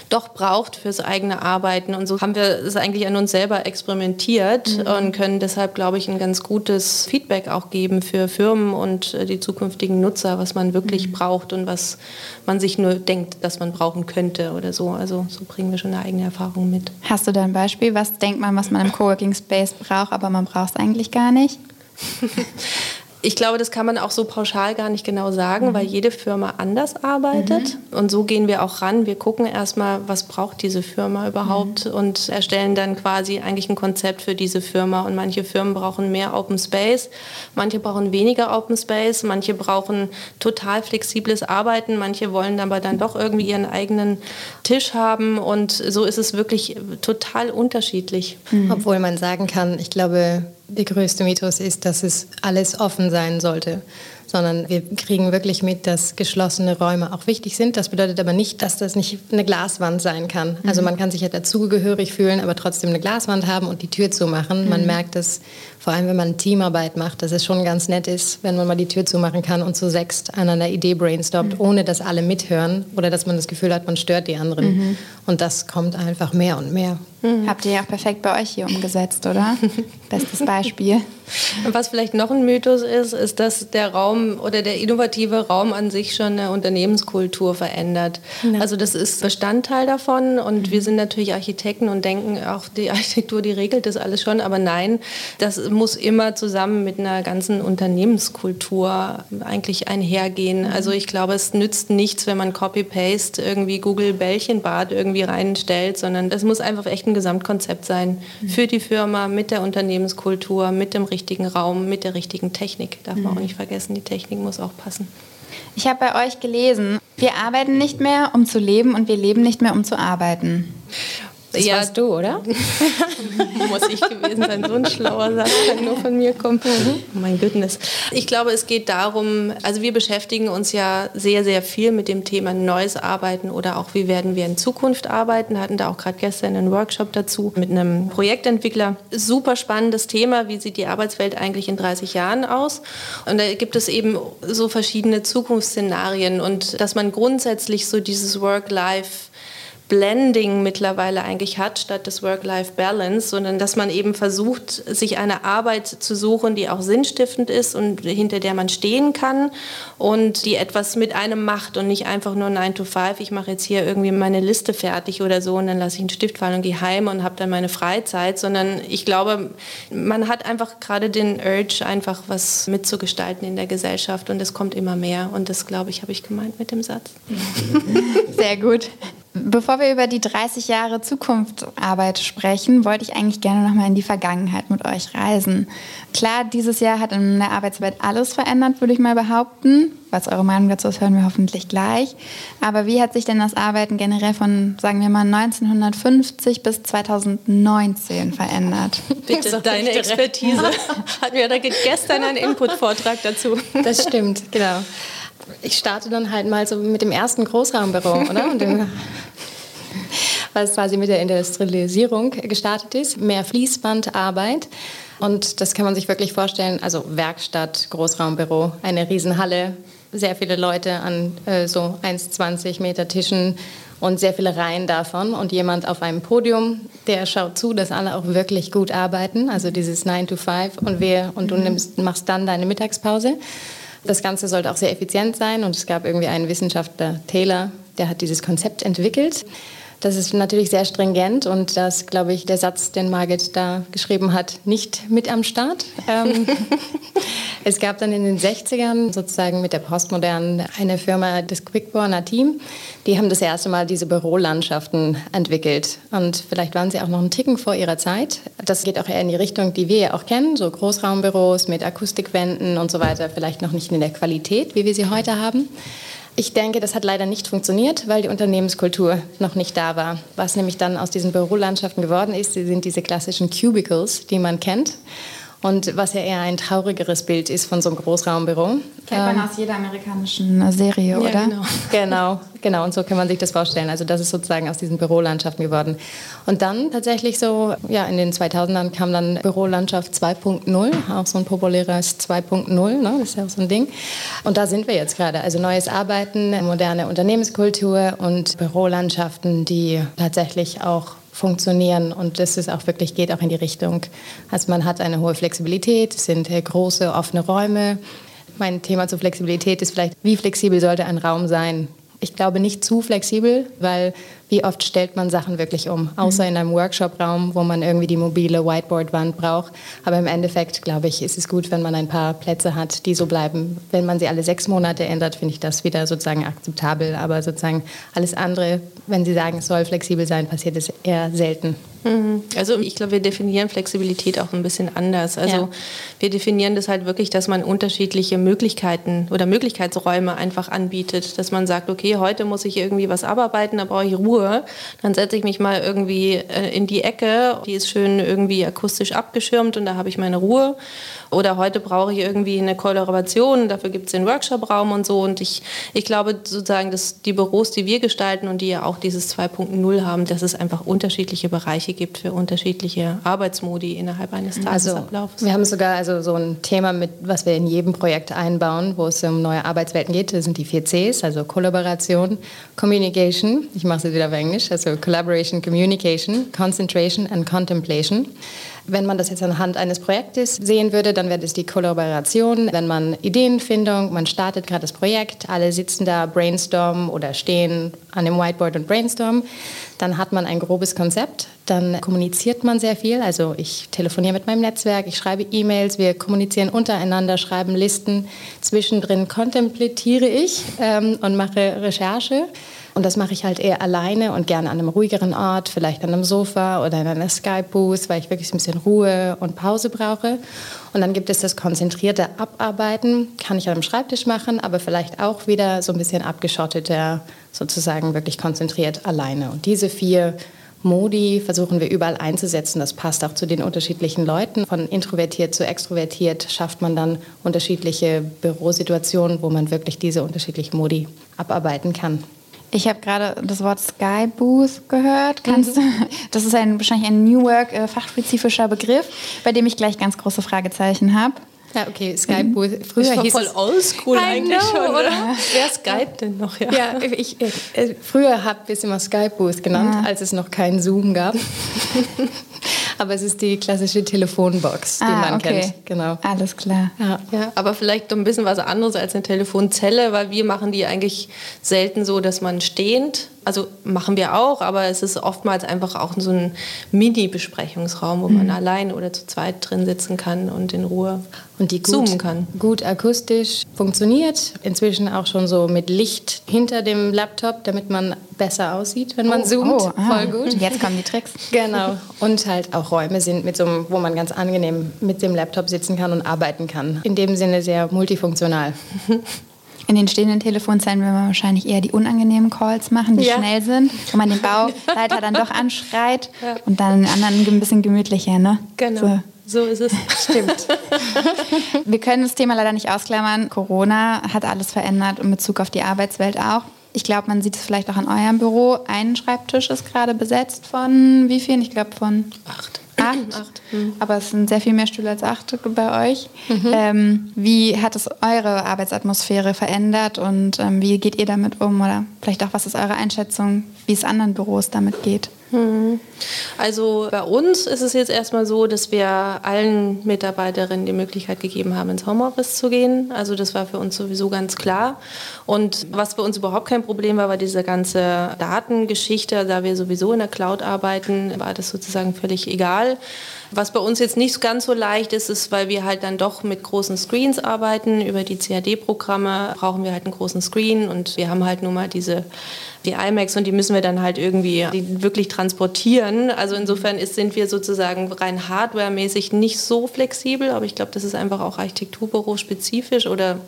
doch braucht fürs eigene Arbeiten. Und so haben wir es eigentlich an uns selber experimentiert mhm. und können deshalb, glaube ich, ein ganz gutes Feedback auch geben für Firmen und äh, die zukünftigen Nutzer, was man wirklich mhm. braucht und was man sich nur denkt, dass man brauchen könnte könnte oder so. Also so bringen wir schon eine eigene Erfahrung mit. Hast du da ein Beispiel? Was denkt man, was man im Coworking Space braucht, aber man braucht es eigentlich gar nicht? Ich glaube, das kann man auch so pauschal gar nicht genau sagen, mhm. weil jede Firma anders arbeitet. Mhm. Und so gehen wir auch ran. Wir gucken erstmal, was braucht diese Firma überhaupt mhm. und erstellen dann quasi eigentlich ein Konzept für diese Firma. Und manche Firmen brauchen mehr Open Space, manche brauchen weniger Open Space, manche brauchen total flexibles Arbeiten, manche wollen aber dann doch irgendwie ihren eigenen Tisch haben. Und so ist es wirklich total unterschiedlich. Mhm. Obwohl man sagen kann, ich glaube, der größte Mythos ist, dass es alles offen sein sollte sondern wir kriegen wirklich mit, dass geschlossene Räume auch wichtig sind. Das bedeutet aber nicht, dass das nicht eine Glaswand sein kann. Also mhm. man kann sich ja dazugehörig fühlen, aber trotzdem eine Glaswand haben und die Tür zumachen. Man mhm. merkt es, vor allem wenn man Teamarbeit macht, dass es schon ganz nett ist, wenn man mal die Tür zumachen kann und zu sechst an einer Idee brainstormt, mhm. ohne dass alle mithören oder dass man das Gefühl hat, man stört die anderen. Mhm. Und das kommt einfach mehr und mehr. Mhm. Habt ihr ja auch perfekt bei euch hier umgesetzt, oder? Bestes Beispiel. Was vielleicht noch ein Mythos ist, ist, dass der Raum oder der innovative Raum an sich schon eine Unternehmenskultur verändert. Ja. Also das ist Bestandteil davon und wir sind natürlich Architekten und denken auch, die Architektur, die regelt das alles schon, aber nein, das muss immer zusammen mit einer ganzen Unternehmenskultur eigentlich einhergehen. Mhm. Also ich glaube, es nützt nichts, wenn man Copy-Paste irgendwie Google Bällchenbad irgendwie reinstellt, sondern das muss einfach echt ein Gesamtkonzept sein mhm. für die Firma mit der Unternehmenskultur, mit dem richtigen Raum, mit der richtigen Technik. Darf man auch mhm. nicht vergessen, die Technik muss auch passen. Ich habe bei euch gelesen, wir arbeiten nicht mehr, um zu leben und wir leben nicht mehr, um zu arbeiten. Das ja, warst du, oder? Muss ich gewesen sein. So ein schlauer Satz kann nur von mir kommen. Mhm. Oh mein Goodness. Ich glaube, es geht darum, also wir beschäftigen uns ja sehr, sehr viel mit dem Thema neues Arbeiten oder auch wie werden wir in Zukunft arbeiten. Hatten da auch gerade gestern einen Workshop dazu mit einem Projektentwickler. Super spannendes Thema. Wie sieht die Arbeitswelt eigentlich in 30 Jahren aus? Und da gibt es eben so verschiedene Zukunftsszenarien und dass man grundsätzlich so dieses Work-Life Blending mittlerweile eigentlich hat, statt des Work-Life-Balance, sondern dass man eben versucht, sich eine Arbeit zu suchen, die auch sinnstiftend ist und hinter der man stehen kann und die etwas mit einem macht und nicht einfach nur 9 to 5, ich mache jetzt hier irgendwie meine Liste fertig oder so und dann lasse ich einen Stift fallen und gehe heim und habe dann meine Freizeit, sondern ich glaube, man hat einfach gerade den Urge, einfach was mitzugestalten in der Gesellschaft und es kommt immer mehr und das, glaube ich, habe ich gemeint mit dem Satz. Sehr gut. Bevor wir über die 30 Jahre Zukunftsarbeit sprechen, wollte ich eigentlich gerne noch mal in die Vergangenheit mit euch reisen. Klar, dieses Jahr hat in der Arbeitswelt alles verändert, würde ich mal behaupten. Was eure Meinung dazu ist, hören wir hoffentlich gleich. Aber wie hat sich denn das Arbeiten generell von, sagen wir mal, 1950 bis 2019 verändert? Bitte, deine Expertise. Hatten wir da gestern einen Input-Vortrag dazu. Das stimmt, genau. Ich starte dann halt mal so mit dem ersten Großraumbüro, oder? Und dem, was quasi mit der Industrialisierung gestartet ist. Mehr Fließbandarbeit. Und das kann man sich wirklich vorstellen, also Werkstatt, Großraumbüro, eine Riesenhalle, sehr viele Leute an äh, so 1,20 Meter Tischen und sehr viele Reihen davon und jemand auf einem Podium, der schaut zu, dass alle auch wirklich gut arbeiten, also dieses 9 to 5 und, wir, und du nimmst, machst dann deine Mittagspause. Das Ganze sollte auch sehr effizient sein und es gab irgendwie einen Wissenschaftler, Taylor, der hat dieses Konzept entwickelt. Das ist natürlich sehr stringent und das, glaube ich, der Satz, den Margit da geschrieben hat, nicht mit am Start. Ähm, es gab dann in den 60ern sozusagen mit der Postmodernen eine Firma, das Quickborner Team, die haben das erste Mal diese Bürolandschaften entwickelt. Und vielleicht waren sie auch noch einen Ticken vor ihrer Zeit. Das geht auch eher in die Richtung, die wir ja auch kennen, so Großraumbüros mit Akustikwänden und so weiter, vielleicht noch nicht in der Qualität, wie wir sie heute haben. Ich denke, das hat leider nicht funktioniert, weil die Unternehmenskultur noch nicht da war. Was nämlich dann aus diesen Bürolandschaften geworden ist, sind diese klassischen Cubicles, die man kennt. Und was ja eher ein traurigeres Bild ist von so einem Großraumbüro. Kennt man ähm, aus jeder amerikanischen Serie, oder? Ja, genau. genau, genau. Und so kann man sich das vorstellen. Also das ist sozusagen aus diesen Bürolandschaften geworden. Und dann tatsächlich so, ja, in den 2000ern kam dann Bürolandschaft 2.0, auch so ein populäres 2.0, ne? das ist ja auch so ein Ding. Und da sind wir jetzt gerade. Also neues Arbeiten, moderne Unternehmenskultur und Bürolandschaften, die tatsächlich auch funktionieren und das ist auch wirklich geht auch in die Richtung. Also man hat eine hohe Flexibilität, es sind große offene Räume. Mein Thema zur Flexibilität ist vielleicht, wie flexibel sollte ein Raum sein? Ich glaube nicht zu flexibel, weil wie oft stellt man Sachen wirklich um, außer mhm. in einem Workshop-Raum, wo man irgendwie die mobile Whiteboard-Wand braucht. Aber im Endeffekt, glaube ich, ist es gut, wenn man ein paar Plätze hat, die so bleiben. Wenn man sie alle sechs Monate ändert, finde ich das wieder sozusagen akzeptabel. Aber sozusagen alles andere, wenn Sie sagen, es soll flexibel sein, passiert es eher selten. Mhm. Also ich glaube, wir definieren Flexibilität auch ein bisschen anders. Also ja. wir definieren das halt wirklich, dass man unterschiedliche Möglichkeiten oder Möglichkeitsräume einfach anbietet. Dass man sagt, okay, heute muss ich irgendwie was abarbeiten, da brauche ich Ruhe. Dann setze ich mich mal irgendwie äh, in die Ecke. Die ist schön irgendwie akustisch abgeschirmt und da habe ich meine Ruhe. Oder heute brauche ich irgendwie eine Kollaboration, dafür gibt es den Workshop-Raum und so. Und ich, ich glaube sozusagen, dass die Büros, die wir gestalten und die ja auch dieses 2.0 haben, dass es einfach unterschiedliche Bereiche gibt für unterschiedliche Arbeitsmodi innerhalb eines also, Tagesablaufs. Also, wir haben sogar also so ein Thema, mit, was wir in jedem Projekt einbauen, wo es um neue Arbeitswelten geht. Das sind die vier Cs, also Kollaboration, Communication, ich mache es wieder auf Englisch, also Collaboration, Communication, Concentration and Contemplation. Wenn man das jetzt anhand eines Projektes sehen würde, dann wäre das die Kollaboration. Wenn man Ideenfindung, man startet gerade das Projekt, alle sitzen da, brainstormen oder stehen an dem Whiteboard und brainstormen, dann hat man ein grobes Konzept, dann kommuniziert man sehr viel. Also ich telefoniere mit meinem Netzwerk, ich schreibe E-Mails, wir kommunizieren untereinander, schreiben Listen. Zwischendrin kontempliere ich ähm, und mache Recherche. Und das mache ich halt eher alleine und gerne an einem ruhigeren Ort, vielleicht an einem Sofa oder in einer Skype-Booth, weil ich wirklich ein bisschen Ruhe und Pause brauche. Und dann gibt es das konzentrierte Abarbeiten, kann ich an einem Schreibtisch machen, aber vielleicht auch wieder so ein bisschen abgeschotteter, sozusagen wirklich konzentriert alleine. Und diese vier Modi versuchen wir überall einzusetzen. Das passt auch zu den unterschiedlichen Leuten. Von introvertiert zu extrovertiert schafft man dann unterschiedliche Bürosituationen, wo man wirklich diese unterschiedlichen Modi abarbeiten kann. Ich habe gerade das Wort Sky Booth gehört. Kannst, mhm. Das ist ein, wahrscheinlich ein New Work äh, fachspezifischer Begriff, bei dem ich gleich ganz große Fragezeichen habe. Ja, okay, Skype Booth. Früher hieß voll oldschool eigentlich know, schon, oder? Wer Skype denn noch? Ja, ja ich, ich, äh, früher habe ich es immer Skype Booth genannt, ja. als es noch keinen Zoom gab. Aber es ist die klassische Telefonbox, die ah, man okay. kennt. Genau. Alles klar. Ja. ja. aber vielleicht ein bisschen was anderes als eine Telefonzelle, weil wir machen die eigentlich selten so, dass man stehend also machen wir auch, aber es ist oftmals einfach auch so ein Mini-Besprechungsraum, wo man mhm. allein oder zu zweit drin sitzen kann und in Ruhe und die gut, zoomen kann. Gut akustisch funktioniert. Inzwischen auch schon so mit Licht hinter dem Laptop, damit man besser aussieht, wenn man oh, zoomt. Oh, ah. Voll gut. Jetzt kommen die Tricks. Genau. Und halt auch Räume sind, mit so einem, wo man ganz angenehm mit dem Laptop sitzen kann und arbeiten kann. In dem Sinne sehr multifunktional. In den stehenden Telefonzellen will man wahrscheinlich eher die unangenehmen Calls machen, die ja. schnell sind, wo man den Bauleiter dann doch anschreit ja. und dann den anderen ein bisschen gemütlicher, ne? Genau. So. So ist es. Stimmt. Wir können das Thema leider nicht ausklammern. Corona hat alles verändert in Bezug auf die Arbeitswelt auch. Ich glaube, man sieht es vielleicht auch an eurem Büro. Ein Schreibtisch ist gerade besetzt von wie vielen? Ich glaube von acht acht, acht. Mhm. aber es sind sehr viel mehr Stühle als acht bei euch. Mhm. Ähm, wie hat es eure Arbeitsatmosphäre verändert und ähm, wie geht ihr damit um? Oder vielleicht auch, was ist eure Einschätzung, wie es anderen Büros damit geht? Mhm. Also bei uns ist es jetzt erstmal so, dass wir allen Mitarbeiterinnen die Möglichkeit gegeben haben, ins Homeoffice zu gehen. Also das war für uns sowieso ganz klar. Und was für uns überhaupt kein Problem war, war diese ganze Datengeschichte. Da wir sowieso in der Cloud arbeiten, war das sozusagen völlig egal. Was bei uns jetzt nicht ganz so leicht ist, ist, weil wir halt dann doch mit großen Screens arbeiten. Über die CAD-Programme brauchen wir halt einen großen Screen und wir haben halt nun mal diese die IMAX und die müssen wir dann halt irgendwie wirklich transportieren. Also insofern ist, sind wir sozusagen rein hardwaremäßig nicht so flexibel, aber ich glaube, das ist einfach auch Architekturbüro spezifisch oder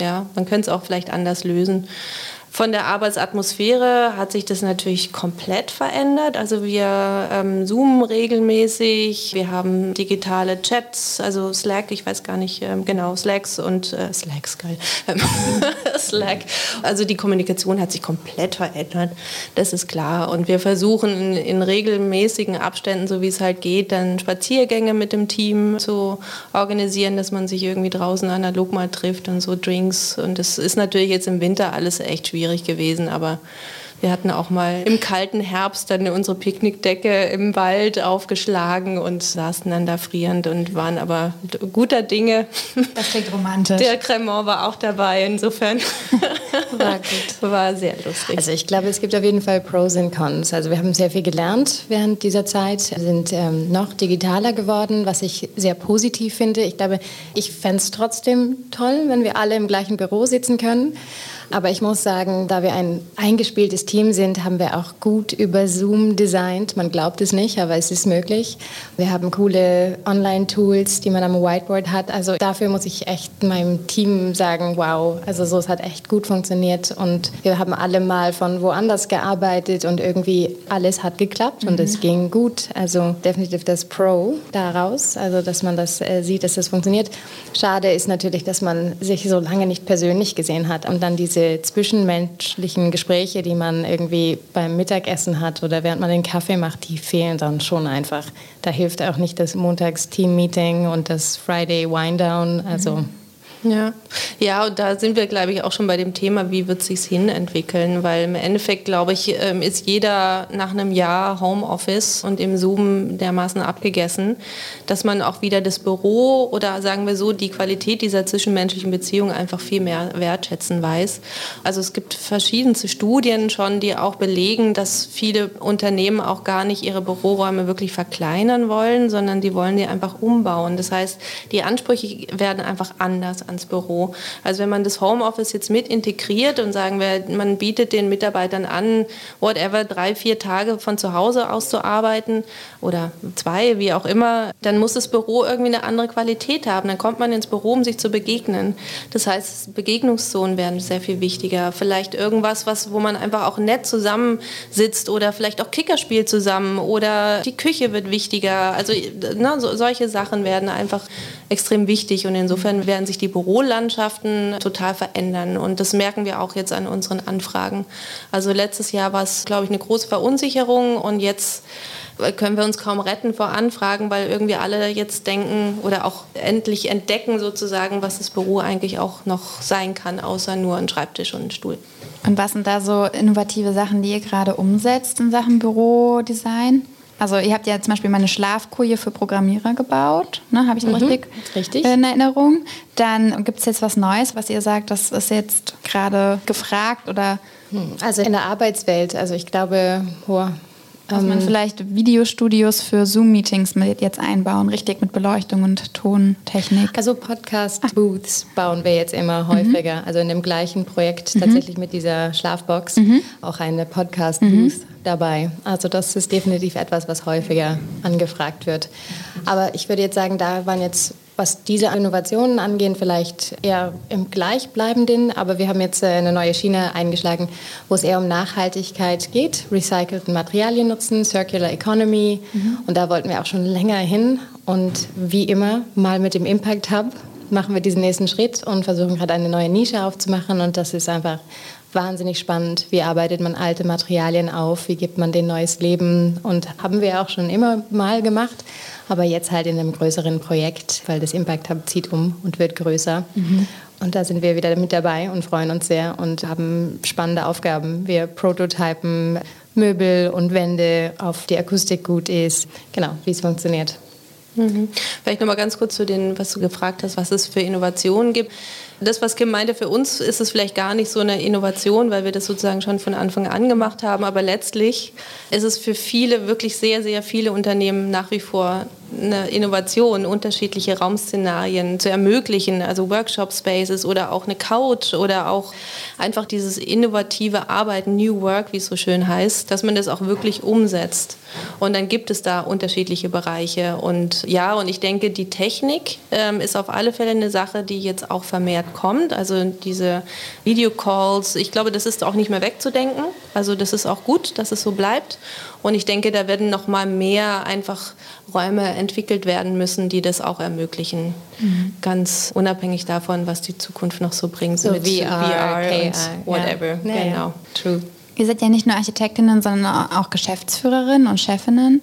ja, man könnte es auch vielleicht anders lösen. Von der Arbeitsatmosphäre hat sich das natürlich komplett verändert. Also wir ähm, zoomen regelmäßig, wir haben digitale Chats, also Slack, ich weiß gar nicht ähm, genau, Slacks und äh, Slacks, geil. Slack. Also die Kommunikation hat sich komplett verändert, das ist klar. Und wir versuchen in, in regelmäßigen Abständen, so wie es halt geht, dann Spaziergänge mit dem Team zu organisieren, dass man sich irgendwie draußen analog mal trifft und so Drinks. Und das ist natürlich jetzt im Winter alles echt schwierig schwierig gewesen, aber wir hatten auch mal im kalten Herbst dann unsere Picknickdecke im Wald aufgeschlagen und saßen dann da frierend und waren aber guter Dinge. Das klingt romantisch. Der Cremant war auch dabei, insofern war gut. War sehr lustig. Also ich glaube, es gibt auf jeden Fall Pros und Cons. Also wir haben sehr viel gelernt während dieser Zeit, wir sind ähm, noch digitaler geworden, was ich sehr positiv finde. Ich glaube, ich fände es trotzdem toll, wenn wir alle im gleichen Büro sitzen können. Aber ich muss sagen, da wir ein eingespieltes Team sind, haben wir auch gut über Zoom designt. Man glaubt es nicht, aber es ist möglich. Wir haben coole Online-Tools, die man am Whiteboard hat. Also dafür muss ich echt meinem Team sagen, wow, also so, es hat echt gut funktioniert. Und wir haben alle mal von woanders gearbeitet und irgendwie alles hat geklappt und mhm. es ging gut. Also definitiv das Pro daraus, also dass man das äh, sieht, dass das funktioniert. Schade ist natürlich, dass man sich so lange nicht persönlich gesehen hat und dann diese diese zwischenmenschlichen Gespräche, die man irgendwie beim Mittagessen hat oder während man den Kaffee macht, die fehlen dann schon einfach. Da hilft auch nicht das Montags-Team-Meeting und das Friday Wind-Down. Also mhm. Ja. ja, und da sind wir, glaube ich, auch schon bei dem Thema, wie wird es sich hin entwickeln, weil im Endeffekt, glaube ich, ähm, ist jeder nach einem Jahr Homeoffice und im Zoom dermaßen abgegessen, dass man auch wieder das Büro oder sagen wir so, die Qualität dieser zwischenmenschlichen Beziehung einfach viel mehr wertschätzen weiß. Also es gibt verschiedenste Studien schon, die auch belegen, dass viele Unternehmen auch gar nicht ihre Büroräume wirklich verkleinern wollen, sondern die wollen die einfach umbauen. Das heißt, die Ansprüche werden einfach anders ans Büro. Also wenn man das Homeoffice jetzt mit integriert und sagen wir, man bietet den Mitarbeitern an, whatever, drei, vier Tage von zu Hause aus zu arbeiten oder zwei, wie auch immer, dann muss das Büro irgendwie eine andere Qualität haben. Dann kommt man ins Büro, um sich zu begegnen. Das heißt, Begegnungszonen werden sehr viel wichtiger. Vielleicht irgendwas, was, wo man einfach auch nett zusammensitzt oder vielleicht auch Kicker spielt zusammen oder die Küche wird wichtiger. Also na, so, solche Sachen werden einfach extrem wichtig und insofern werden sich die Bürolandschaften total verändern. Und das merken wir auch jetzt an unseren Anfragen. Also letztes Jahr war es, glaube ich, eine große Verunsicherung und jetzt können wir uns kaum retten vor Anfragen, weil irgendwie alle jetzt denken oder auch endlich entdecken sozusagen, was das Büro eigentlich auch noch sein kann, außer nur ein Schreibtisch und ein Stuhl. Und was sind da so innovative Sachen, die ihr gerade umsetzt in Sachen Bürodesign? Also ihr habt ja zum Beispiel meine Schlafkoje für Programmierer gebaut, ne? habe ich mhm, richtig, richtig in Erinnerung. Dann gibt es jetzt was Neues, was ihr sagt, das ist jetzt gerade gefragt oder Hm, also in der Arbeitswelt, also ich glaube, boah, dass man ähm, vielleicht Videostudios für Zoom-Meetings jetzt einbauen, richtig mit Beleuchtung und Tontechnik. Also Podcast-Booths bauen wir jetzt immer häufiger. Mhm. Also in dem gleichen Projekt mhm. tatsächlich mit dieser Schlafbox mhm. auch eine Podcast-Booth mhm. dabei. Also das ist definitiv etwas, was häufiger angefragt wird. Aber ich würde jetzt sagen, da waren jetzt was diese Innovationen angehen, vielleicht eher im Gleichbleibenden. Aber wir haben jetzt äh, eine neue Schiene eingeschlagen, wo es eher um Nachhaltigkeit geht, recycelten Materialien nutzen, Circular Economy. Mhm. Und da wollten wir auch schon länger hin. Und wie immer, mal mit dem Impact Hub machen wir diesen nächsten Schritt und versuchen gerade eine neue Nische aufzumachen. Und das ist einfach wahnsinnig spannend. Wie arbeitet man alte Materialien auf? Wie gibt man denen neues Leben? Und haben wir auch schon immer mal gemacht aber jetzt halt in einem größeren Projekt, weil das Impact Hub zieht um und wird größer. Mhm. Und da sind wir wieder mit dabei und freuen uns sehr und haben spannende Aufgaben. Wir prototypen Möbel und Wände, auf die Akustik gut ist, genau, wie es funktioniert. Mhm. Vielleicht noch mal ganz kurz zu den, was du gefragt hast, was es für Innovationen gibt. Das, was Kim meinte, für uns ist es vielleicht gar nicht so eine Innovation, weil wir das sozusagen schon von Anfang an gemacht haben. Aber letztlich ist es für viele, wirklich sehr, sehr viele Unternehmen nach wie vor eine Innovation, unterschiedliche Raumszenarien zu ermöglichen, also Workshop-Spaces oder auch eine Couch oder auch einfach dieses innovative Arbeiten, New Work, wie es so schön heißt, dass man das auch wirklich umsetzt. Und dann gibt es da unterschiedliche Bereiche. Und ja, und ich denke, die Technik ähm, ist auf alle Fälle eine Sache, die jetzt auch vermehrt kommt. Also diese Videocalls, ich glaube, das ist auch nicht mehr wegzudenken. Also das ist auch gut, dass es so bleibt. Und ich denke, da werden noch mal mehr einfach Räume entwickelt werden müssen, die das auch ermöglichen. Mhm. Ganz unabhängig davon, was die Zukunft noch so bringt so mit VR, VR und whatever. Ja. genau. Ja. True. Ihr seid ja nicht nur Architektinnen, sondern auch Geschäftsführerinnen und Chefinnen.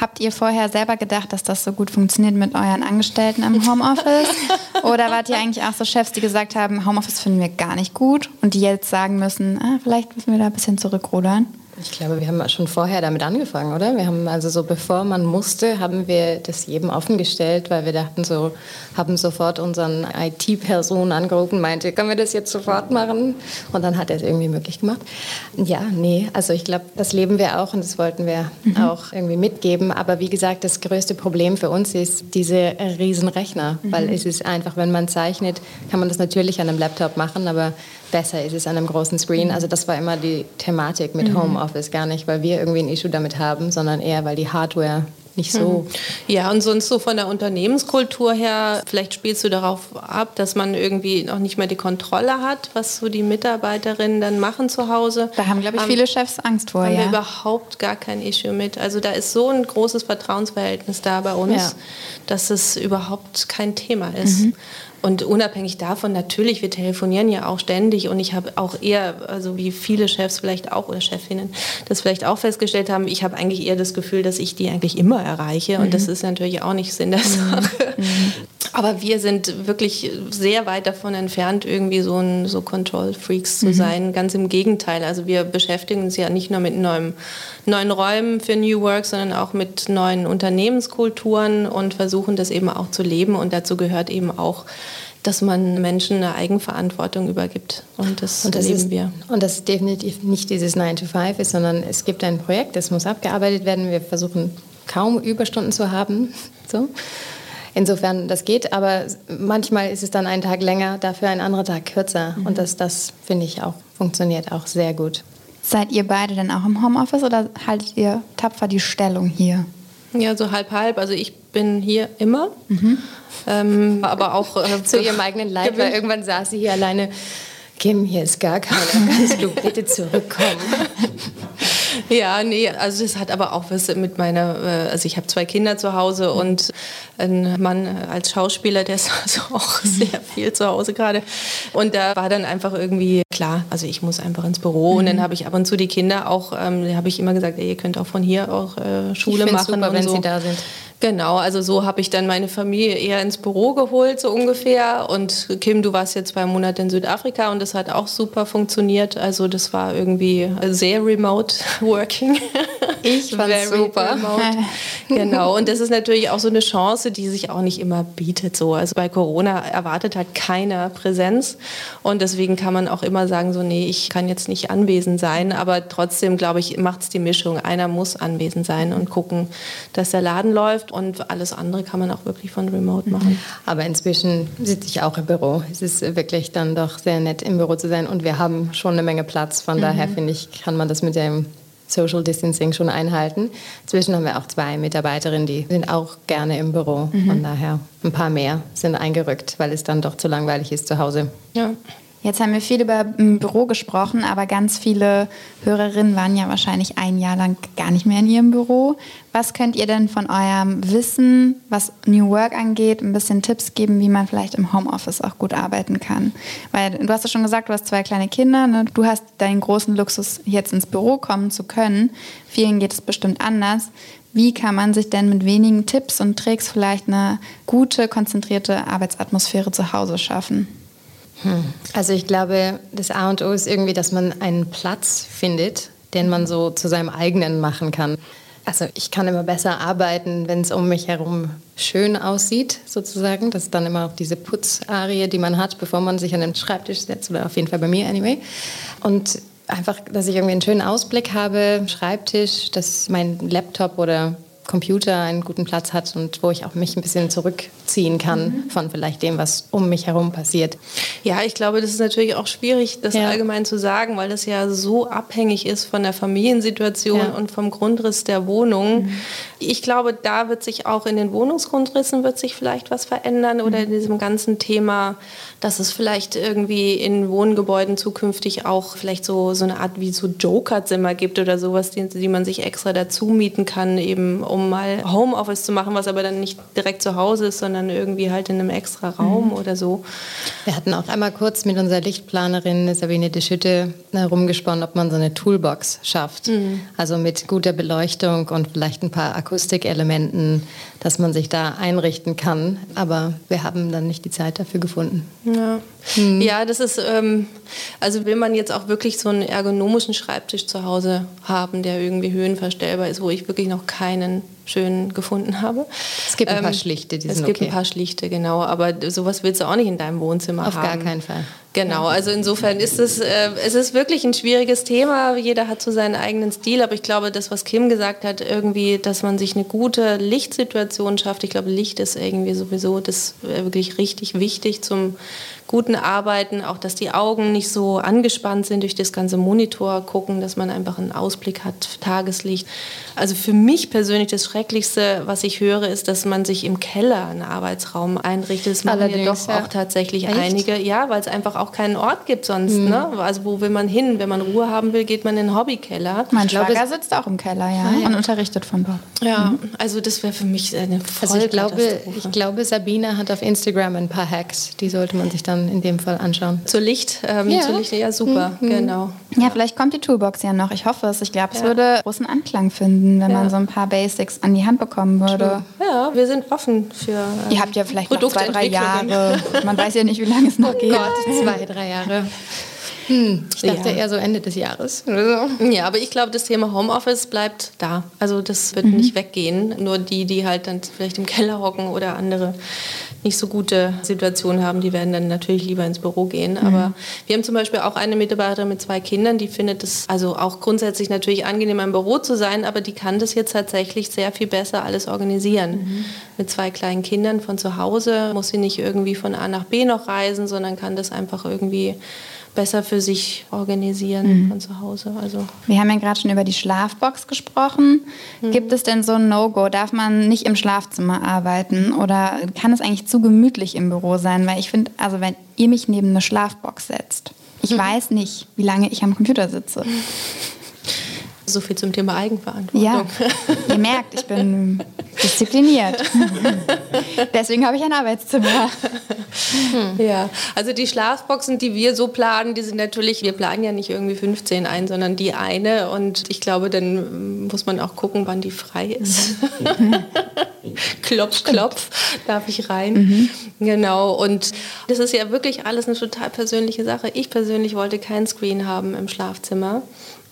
Habt ihr vorher selber gedacht, dass das so gut funktioniert mit euren Angestellten im Homeoffice? Oder wart ihr eigentlich auch so Chefs, die gesagt haben, Homeoffice finden wir gar nicht gut und die jetzt sagen müssen, ah, vielleicht müssen wir da ein bisschen zurückrudern? Ich glaube, wir haben schon vorher damit angefangen, oder? Wir haben also so, bevor man musste, haben wir das jedem offengestellt, weil wir dachten so, haben sofort unseren IT-Person angerufen, meinte, können wir das jetzt sofort machen? Und dann hat er es irgendwie möglich gemacht. Ja, nee, also ich glaube, das leben wir auch und das wollten wir mhm. auch irgendwie mitgeben. Aber wie gesagt, das größte Problem für uns ist diese Riesenrechner, mhm. weil es ist einfach, wenn man zeichnet, kann man das natürlich an einem Laptop machen, aber besser ist es an einem großen Screen. Also das war immer die Thematik mit mhm. Homeoffice, gar nicht, weil wir irgendwie ein Issue damit haben, sondern eher, weil die Hardware nicht so. Mhm. Ja, und sonst so von der Unternehmenskultur her, vielleicht spielst du darauf ab, dass man irgendwie noch nicht mehr die Kontrolle hat, was so die Mitarbeiterinnen dann machen zu Hause. Da haben, glaube ich, viele Chefs Angst vor. Haben ja. wir überhaupt gar kein Issue mit. Also da ist so ein großes Vertrauensverhältnis da bei uns, ja. dass es überhaupt kein Thema ist. Mhm. Und unabhängig davon, natürlich, wir telefonieren ja auch ständig und ich habe auch eher, also wie viele Chefs vielleicht auch oder Chefinnen das vielleicht auch festgestellt haben, ich habe eigentlich eher das Gefühl, dass ich die eigentlich immer erreiche und mhm. das ist natürlich auch nicht Sinn der mhm. Sache. Mhm. Aber wir sind wirklich sehr weit davon entfernt, irgendwie so ein so Control Freaks zu mhm. sein. Ganz im Gegenteil. Also wir beschäftigen uns ja nicht nur mit neuen, neuen Räumen für New Work, sondern auch mit neuen Unternehmenskulturen und versuchen das eben auch zu leben. Und dazu gehört eben auch dass man Menschen eine Eigenverantwortung übergibt. Und das, und das erleben ist, wir. Und das ist definitiv nicht dieses 9 to 5 ist, sondern es gibt ein Projekt, das muss abgearbeitet werden. Wir versuchen kaum Überstunden zu haben. So. Insofern das geht, aber manchmal ist es dann ein Tag länger, dafür ein anderer Tag kürzer. Mhm. Und das, das finde ich auch, funktioniert auch sehr gut. Seid ihr beide denn auch im Homeoffice oder haltet ihr tapfer die Stellung hier? Ja, so halb halb. Also ich bin hier immer. Mhm. Ähm, aber auch äh, zu ihrem eigenen Leib, weil irgendwann saß sie hier alleine. Kim, hier ist gar keiner. Kannst du bitte zurückkommen? Ja, nee, also das hat aber auch was mit meiner, äh, also ich habe zwei Kinder zu Hause mhm. und ein Mann als Schauspieler, der ist also auch mhm. sehr viel zu Hause gerade. Und da war dann einfach irgendwie klar, also ich muss einfach ins Büro mhm. und dann habe ich ab und zu die Kinder auch, ähm, da habe ich immer gesagt, ey, ihr könnt auch von hier auch äh, Schule ich machen. Super, wenn so. sie da sind. Genau, also so habe ich dann meine Familie eher ins Büro geholt, so ungefähr. Und Kim, du warst jetzt zwei Monate in Südafrika und das hat auch super funktioniert. Also das war irgendwie sehr remote working. Ich fand super. genau, und das ist natürlich auch so eine Chance, die sich auch nicht immer bietet. So. Also bei Corona erwartet halt keiner Präsenz und deswegen kann man auch immer immer sagen, so, nee, ich kann jetzt nicht anwesend sein. Aber trotzdem, glaube ich, macht es die Mischung. Einer muss anwesend sein und gucken, dass der Laden läuft. Und alles andere kann man auch wirklich von Remote machen. Aber inzwischen sitze ich auch im Büro. Es ist wirklich dann doch sehr nett, im Büro zu sein. Und wir haben schon eine Menge Platz. Von mhm. daher finde ich, kann man das mit dem Social Distancing schon einhalten. Inzwischen haben wir auch zwei Mitarbeiterinnen, die sind auch gerne im Büro. Mhm. Von daher ein paar mehr sind eingerückt, weil es dann doch zu langweilig ist zu Hause. Ja. Jetzt haben wir viel über Büro gesprochen, aber ganz viele Hörerinnen waren ja wahrscheinlich ein Jahr lang gar nicht mehr in ihrem Büro. Was könnt ihr denn von eurem Wissen, was New Work angeht, ein bisschen Tipps geben, wie man vielleicht im Homeoffice auch gut arbeiten kann? Weil du hast ja schon gesagt, du hast zwei kleine Kinder. Ne? Du hast deinen großen Luxus, jetzt ins Büro kommen zu können. Vielen geht es bestimmt anders. Wie kann man sich denn mit wenigen Tipps und Tricks vielleicht eine gute, konzentrierte Arbeitsatmosphäre zu Hause schaffen? Hm. Also ich glaube, das A und O ist irgendwie, dass man einen Platz findet, den man so zu seinem eigenen machen kann. Also ich kann immer besser arbeiten, wenn es um mich herum schön aussieht, sozusagen. Das ist dann immer auch diese Putzarie, die man hat, bevor man sich an den Schreibtisch setzt, oder auf jeden Fall bei mir anyway. Und einfach, dass ich irgendwie einen schönen Ausblick habe, Schreibtisch, dass mein Laptop oder Computer einen guten Platz hat und wo ich auch mich ein bisschen zurückziehen kann mhm. von vielleicht dem, was um mich herum passiert. Ja, ich glaube, das ist natürlich auch schwierig, das ja. allgemein zu sagen, weil das ja so abhängig ist von der Familiensituation ja. und vom Grundriss der Wohnung. Mhm. Ich glaube, da wird sich auch in den Wohnungsgrundrissen wird sich vielleicht was verändern oder in diesem ganzen Thema, dass es vielleicht irgendwie in Wohngebäuden zukünftig auch vielleicht so, so eine Art wie so Jokerzimmer gibt oder sowas, die, die man sich extra dazu mieten kann, eben um mal Homeoffice zu machen, was aber dann nicht direkt zu Hause ist, sondern irgendwie halt in einem extra Raum mhm. oder so. Wir hatten auch einmal kurz mit unserer Lichtplanerin Sabine de Schütte herumgesponnen, ob man so eine Toolbox schafft. Mhm. Also mit guter Beleuchtung und vielleicht ein paar Akustikelementen, dass man sich da einrichten kann. Aber wir haben dann nicht die Zeit dafür gefunden. Ja, mhm. ja das ist, ähm, also will man jetzt auch wirklich so einen ergonomischen Schreibtisch zu Hause haben, der irgendwie höhenverstellbar ist, wo ich wirklich noch keinen schön gefunden habe. Es gibt ein paar ähm, schlichte, die sind Es gibt okay. ein paar schlichte, genau. Aber sowas willst du auch nicht in deinem Wohnzimmer Auf haben. Auf gar keinen Fall. Genau, also insofern ist es, äh, es ist wirklich ein schwieriges Thema. Jeder hat so seinen eigenen Stil, aber ich glaube, das, was Kim gesagt hat, irgendwie, dass man sich eine gute Lichtsituation schafft. Ich glaube, Licht ist irgendwie sowieso das wirklich richtig wichtig zum guten Arbeiten, auch dass die Augen nicht so angespannt sind durch das ganze Monitor gucken, dass man einfach einen Ausblick hat, Tageslicht. Also für mich persönlich das Schrecklichste, was ich höre, ist, dass man sich im Keller einen Arbeitsraum einrichtet. Das machen ja doch auch tatsächlich Echt? einige. Ja, weil es einfach auch keinen Ort gibt sonst. Mhm. Ne? Also wo will man hin? Wenn man Ruhe haben will, geht man in den Hobbykeller. Mein Schwager sitzt auch im Keller, ja, ah, ja. und unterrichtet von dort. Ja, mhm. also das wäre für mich eine voll also ich glaube, ich glaube, Sabine hat auf Instagram ein paar Hacks, die sollte man sich dann in dem Fall anschauen. Zur Licht, ähm, ja. zur Licht, ja super, mhm. genau. Ja, vielleicht kommt die Toolbox ja noch. Ich hoffe es. Ich glaube, es ja. würde großen Anklang finden, wenn ja. man so ein paar Basics an die Hand bekommen würde. Ja, wir sind offen für. Ähm, Ihr habt ja vielleicht noch zwei, drei Jahre. Man weiß ja nicht, wie lange es noch oh geht. Gott, zwei, drei Jahre. Hm, ich dachte ja. eher so Ende des Jahres. Ja, aber ich glaube, das Thema Homeoffice bleibt da. Also das wird mhm. nicht weggehen. Nur die, die halt dann vielleicht im Keller hocken oder andere nicht so gute Situationen haben, die werden dann natürlich lieber ins Büro gehen. Mhm. Aber wir haben zum Beispiel auch eine Mitarbeiterin mit zwei Kindern, die findet es also auch grundsätzlich natürlich angenehm, im Büro zu sein, aber die kann das jetzt tatsächlich sehr viel besser alles organisieren. Mhm. Mit zwei kleinen Kindern von zu Hause muss sie nicht irgendwie von A nach B noch reisen, sondern kann das einfach irgendwie besser für sich organisieren mhm. von zu Hause. Also. Wir haben ja gerade schon über die Schlafbox gesprochen. Mhm. Gibt es denn so ein No-Go? Darf man nicht im Schlafzimmer arbeiten oder kann es eigentlich zu gemütlich im Büro sein? Weil ich finde, also wenn ihr mich neben eine Schlafbox setzt, ich mhm. weiß nicht, wie lange ich am Computer sitze. So viel zum Thema Eigenverantwortung. Ja, ihr merkt, ich bin diszipliniert. Deswegen habe ich ein Arbeitszimmer. Hm. Ja, also die Schlafboxen, die wir so planen, die sind natürlich, wir planen ja nicht irgendwie 15 ein, sondern die eine. Und ich glaube, dann muss man auch gucken, wann die frei ist. klopf, klopf, darf ich rein. Mhm. Genau. Und das ist ja wirklich alles eine total persönliche Sache. Ich persönlich wollte kein Screen haben im Schlafzimmer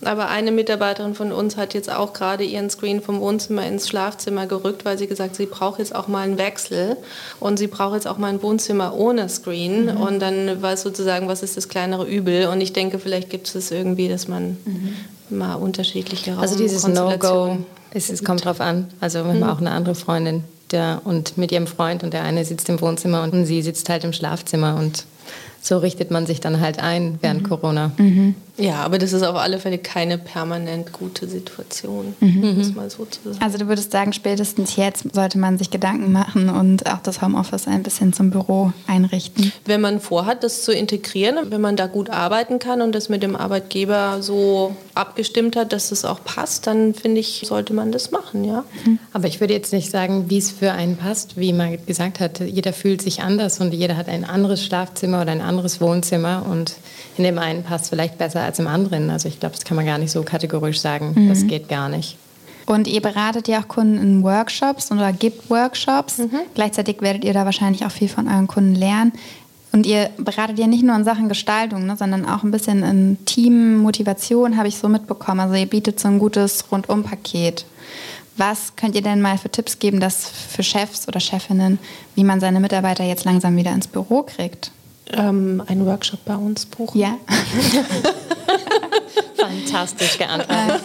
Aber eine Mitarbeiterin von uns hat jetzt auch gerade ihren Screen vom Wohnzimmer ins Schlafzimmer gerückt, weil sie gesagt, sie braucht jetzt auch mal einen Wechsel und sie braucht jetzt auch mal ein Wohnzimmer ohne Screen. Mhm. Und dann war es sozusagen, was ist das kleinere Übel? Und ich denke, vielleicht gibt es irgendwie, dass man mhm. mal unterschiedliche Raum Also dieses No-Go, es, es kommt drauf an. Also wir haben mhm. auch eine andere Freundin der, und mit ihrem Freund und der eine sitzt im Wohnzimmer und sie sitzt halt im Schlafzimmer und so richtet man sich dann halt ein während mhm. Corona. Mhm. Ja, aber das ist auf alle Fälle keine permanent gute Situation, mhm. das mal so zu sagen. Also du würdest sagen, spätestens jetzt sollte man sich Gedanken machen und auch das Homeoffice ein bisschen zum Büro einrichten. Wenn man vorhat, das zu integrieren, wenn man da gut arbeiten kann und das mit dem Arbeitgeber so abgestimmt hat, dass das auch passt, dann finde ich, sollte man das machen, ja. Mhm. Aber ich würde jetzt nicht sagen, wie es für einen passt, wie Margit gesagt hat. Jeder fühlt sich anders und jeder hat ein anderes Schlafzimmer oder ein anderes Wohnzimmer und in dem einen passt vielleicht besser als im anderen. Also ich glaube, das kann man gar nicht so kategorisch sagen. Mhm. Das geht gar nicht. Und ihr beratet ja auch Kunden in Workshops oder gibt Workshops. Mhm. Gleichzeitig werdet ihr da wahrscheinlich auch viel von euren Kunden lernen. Und ihr beratet ja nicht nur in Sachen Gestaltung, ne, sondern auch ein bisschen in Team, Motivation, habe ich so mitbekommen. Also ihr bietet so ein gutes Rundum-Paket. Was könnt ihr denn mal für Tipps geben, dass für Chefs oder Chefinnen, wie man seine Mitarbeiter jetzt langsam wieder ins Büro kriegt? Ähm, einen Workshop bei uns buchen. Ja. Fantastisch geantwortet.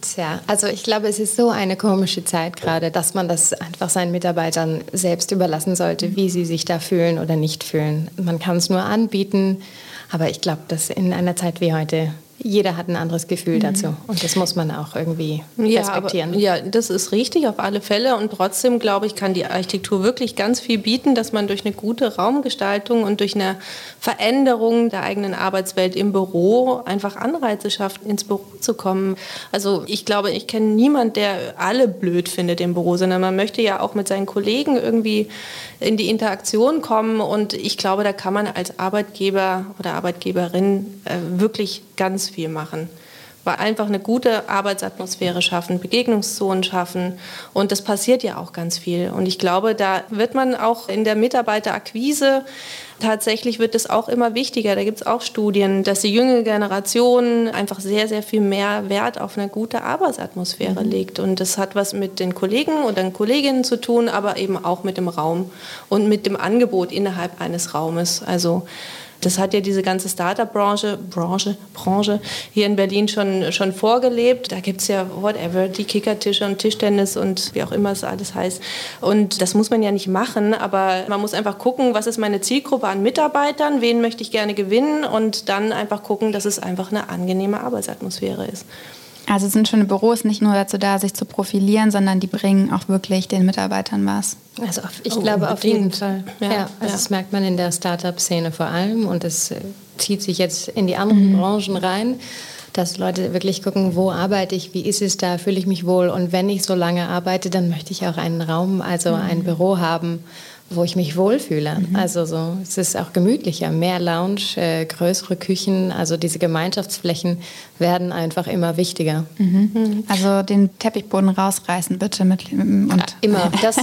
Tja, also ich glaube, es ist so eine komische Zeit gerade, dass man das einfach seinen Mitarbeitern selbst überlassen sollte, wie sie sich da fühlen oder nicht fühlen. Man kann es nur anbieten, aber ich glaube, dass in einer Zeit wie heute jeder hat ein anderes Gefühl mhm. dazu und das muss man auch irgendwie respektieren. Ja, aber, ja, das ist richtig auf alle Fälle und trotzdem glaube ich, kann die Architektur wirklich ganz viel bieten, dass man durch eine gute Raumgestaltung und durch eine Veränderung der eigenen Arbeitswelt im Büro einfach Anreize schafft, ins Büro zu kommen. Also ich glaube, ich kenne niemanden, der alle blöd findet im Büro, sondern man möchte ja auch mit seinen Kollegen irgendwie in die Interaktion kommen und ich glaube, da kann man als Arbeitgeber oder Arbeitgeberin äh, wirklich ganz viel machen. Weil einfach eine gute Arbeitsatmosphäre schaffen, Begegnungszonen schaffen. Und das passiert ja auch ganz viel. Und ich glaube, da wird man auch in der Mitarbeiterakquise tatsächlich wird es auch immer wichtiger. Da gibt es auch Studien, dass die jüngere Generation einfach sehr, sehr viel mehr Wert auf eine gute Arbeitsatmosphäre mhm. legt. Und das hat was mit den Kollegen oder den Kolleginnen zu tun, aber eben auch mit dem Raum und mit dem Angebot innerhalb eines Raumes. Also das hat ja diese ganze Startup-Branche Branche, Branche hier in Berlin schon, schon vorgelebt. Da gibt es ja whatever, die Kickertische und Tischtennis und wie auch immer es alles heißt. Und das muss man ja nicht machen, aber man muss einfach gucken, was ist meine Zielgruppe an Mitarbeitern, wen möchte ich gerne gewinnen und dann einfach gucken, dass es einfach eine angenehme Arbeitsatmosphäre ist. Also sind schöne Büros nicht nur dazu da, sich zu profilieren, sondern die bringen auch wirklich den Mitarbeitern was. Also ich oh, glaube auf jeden Fall. Ja, ja also ja. das merkt man in der Startup-Szene vor allem und es äh, zieht sich jetzt in die anderen mhm. Branchen rein, dass Leute wirklich gucken, wo arbeite ich, wie ist es da, fühle ich mich wohl und wenn ich so lange arbeite, dann möchte ich auch einen Raum, also mhm. ein Büro haben wo ich mich wohlfühle. Mhm. Also so, es ist auch gemütlicher, mehr Lounge, äh, größere Küchen, also diese Gemeinschaftsflächen werden einfach immer wichtiger. Mhm. Mhm. Also den Teppichboden rausreißen bitte mit und ja, immer. Das,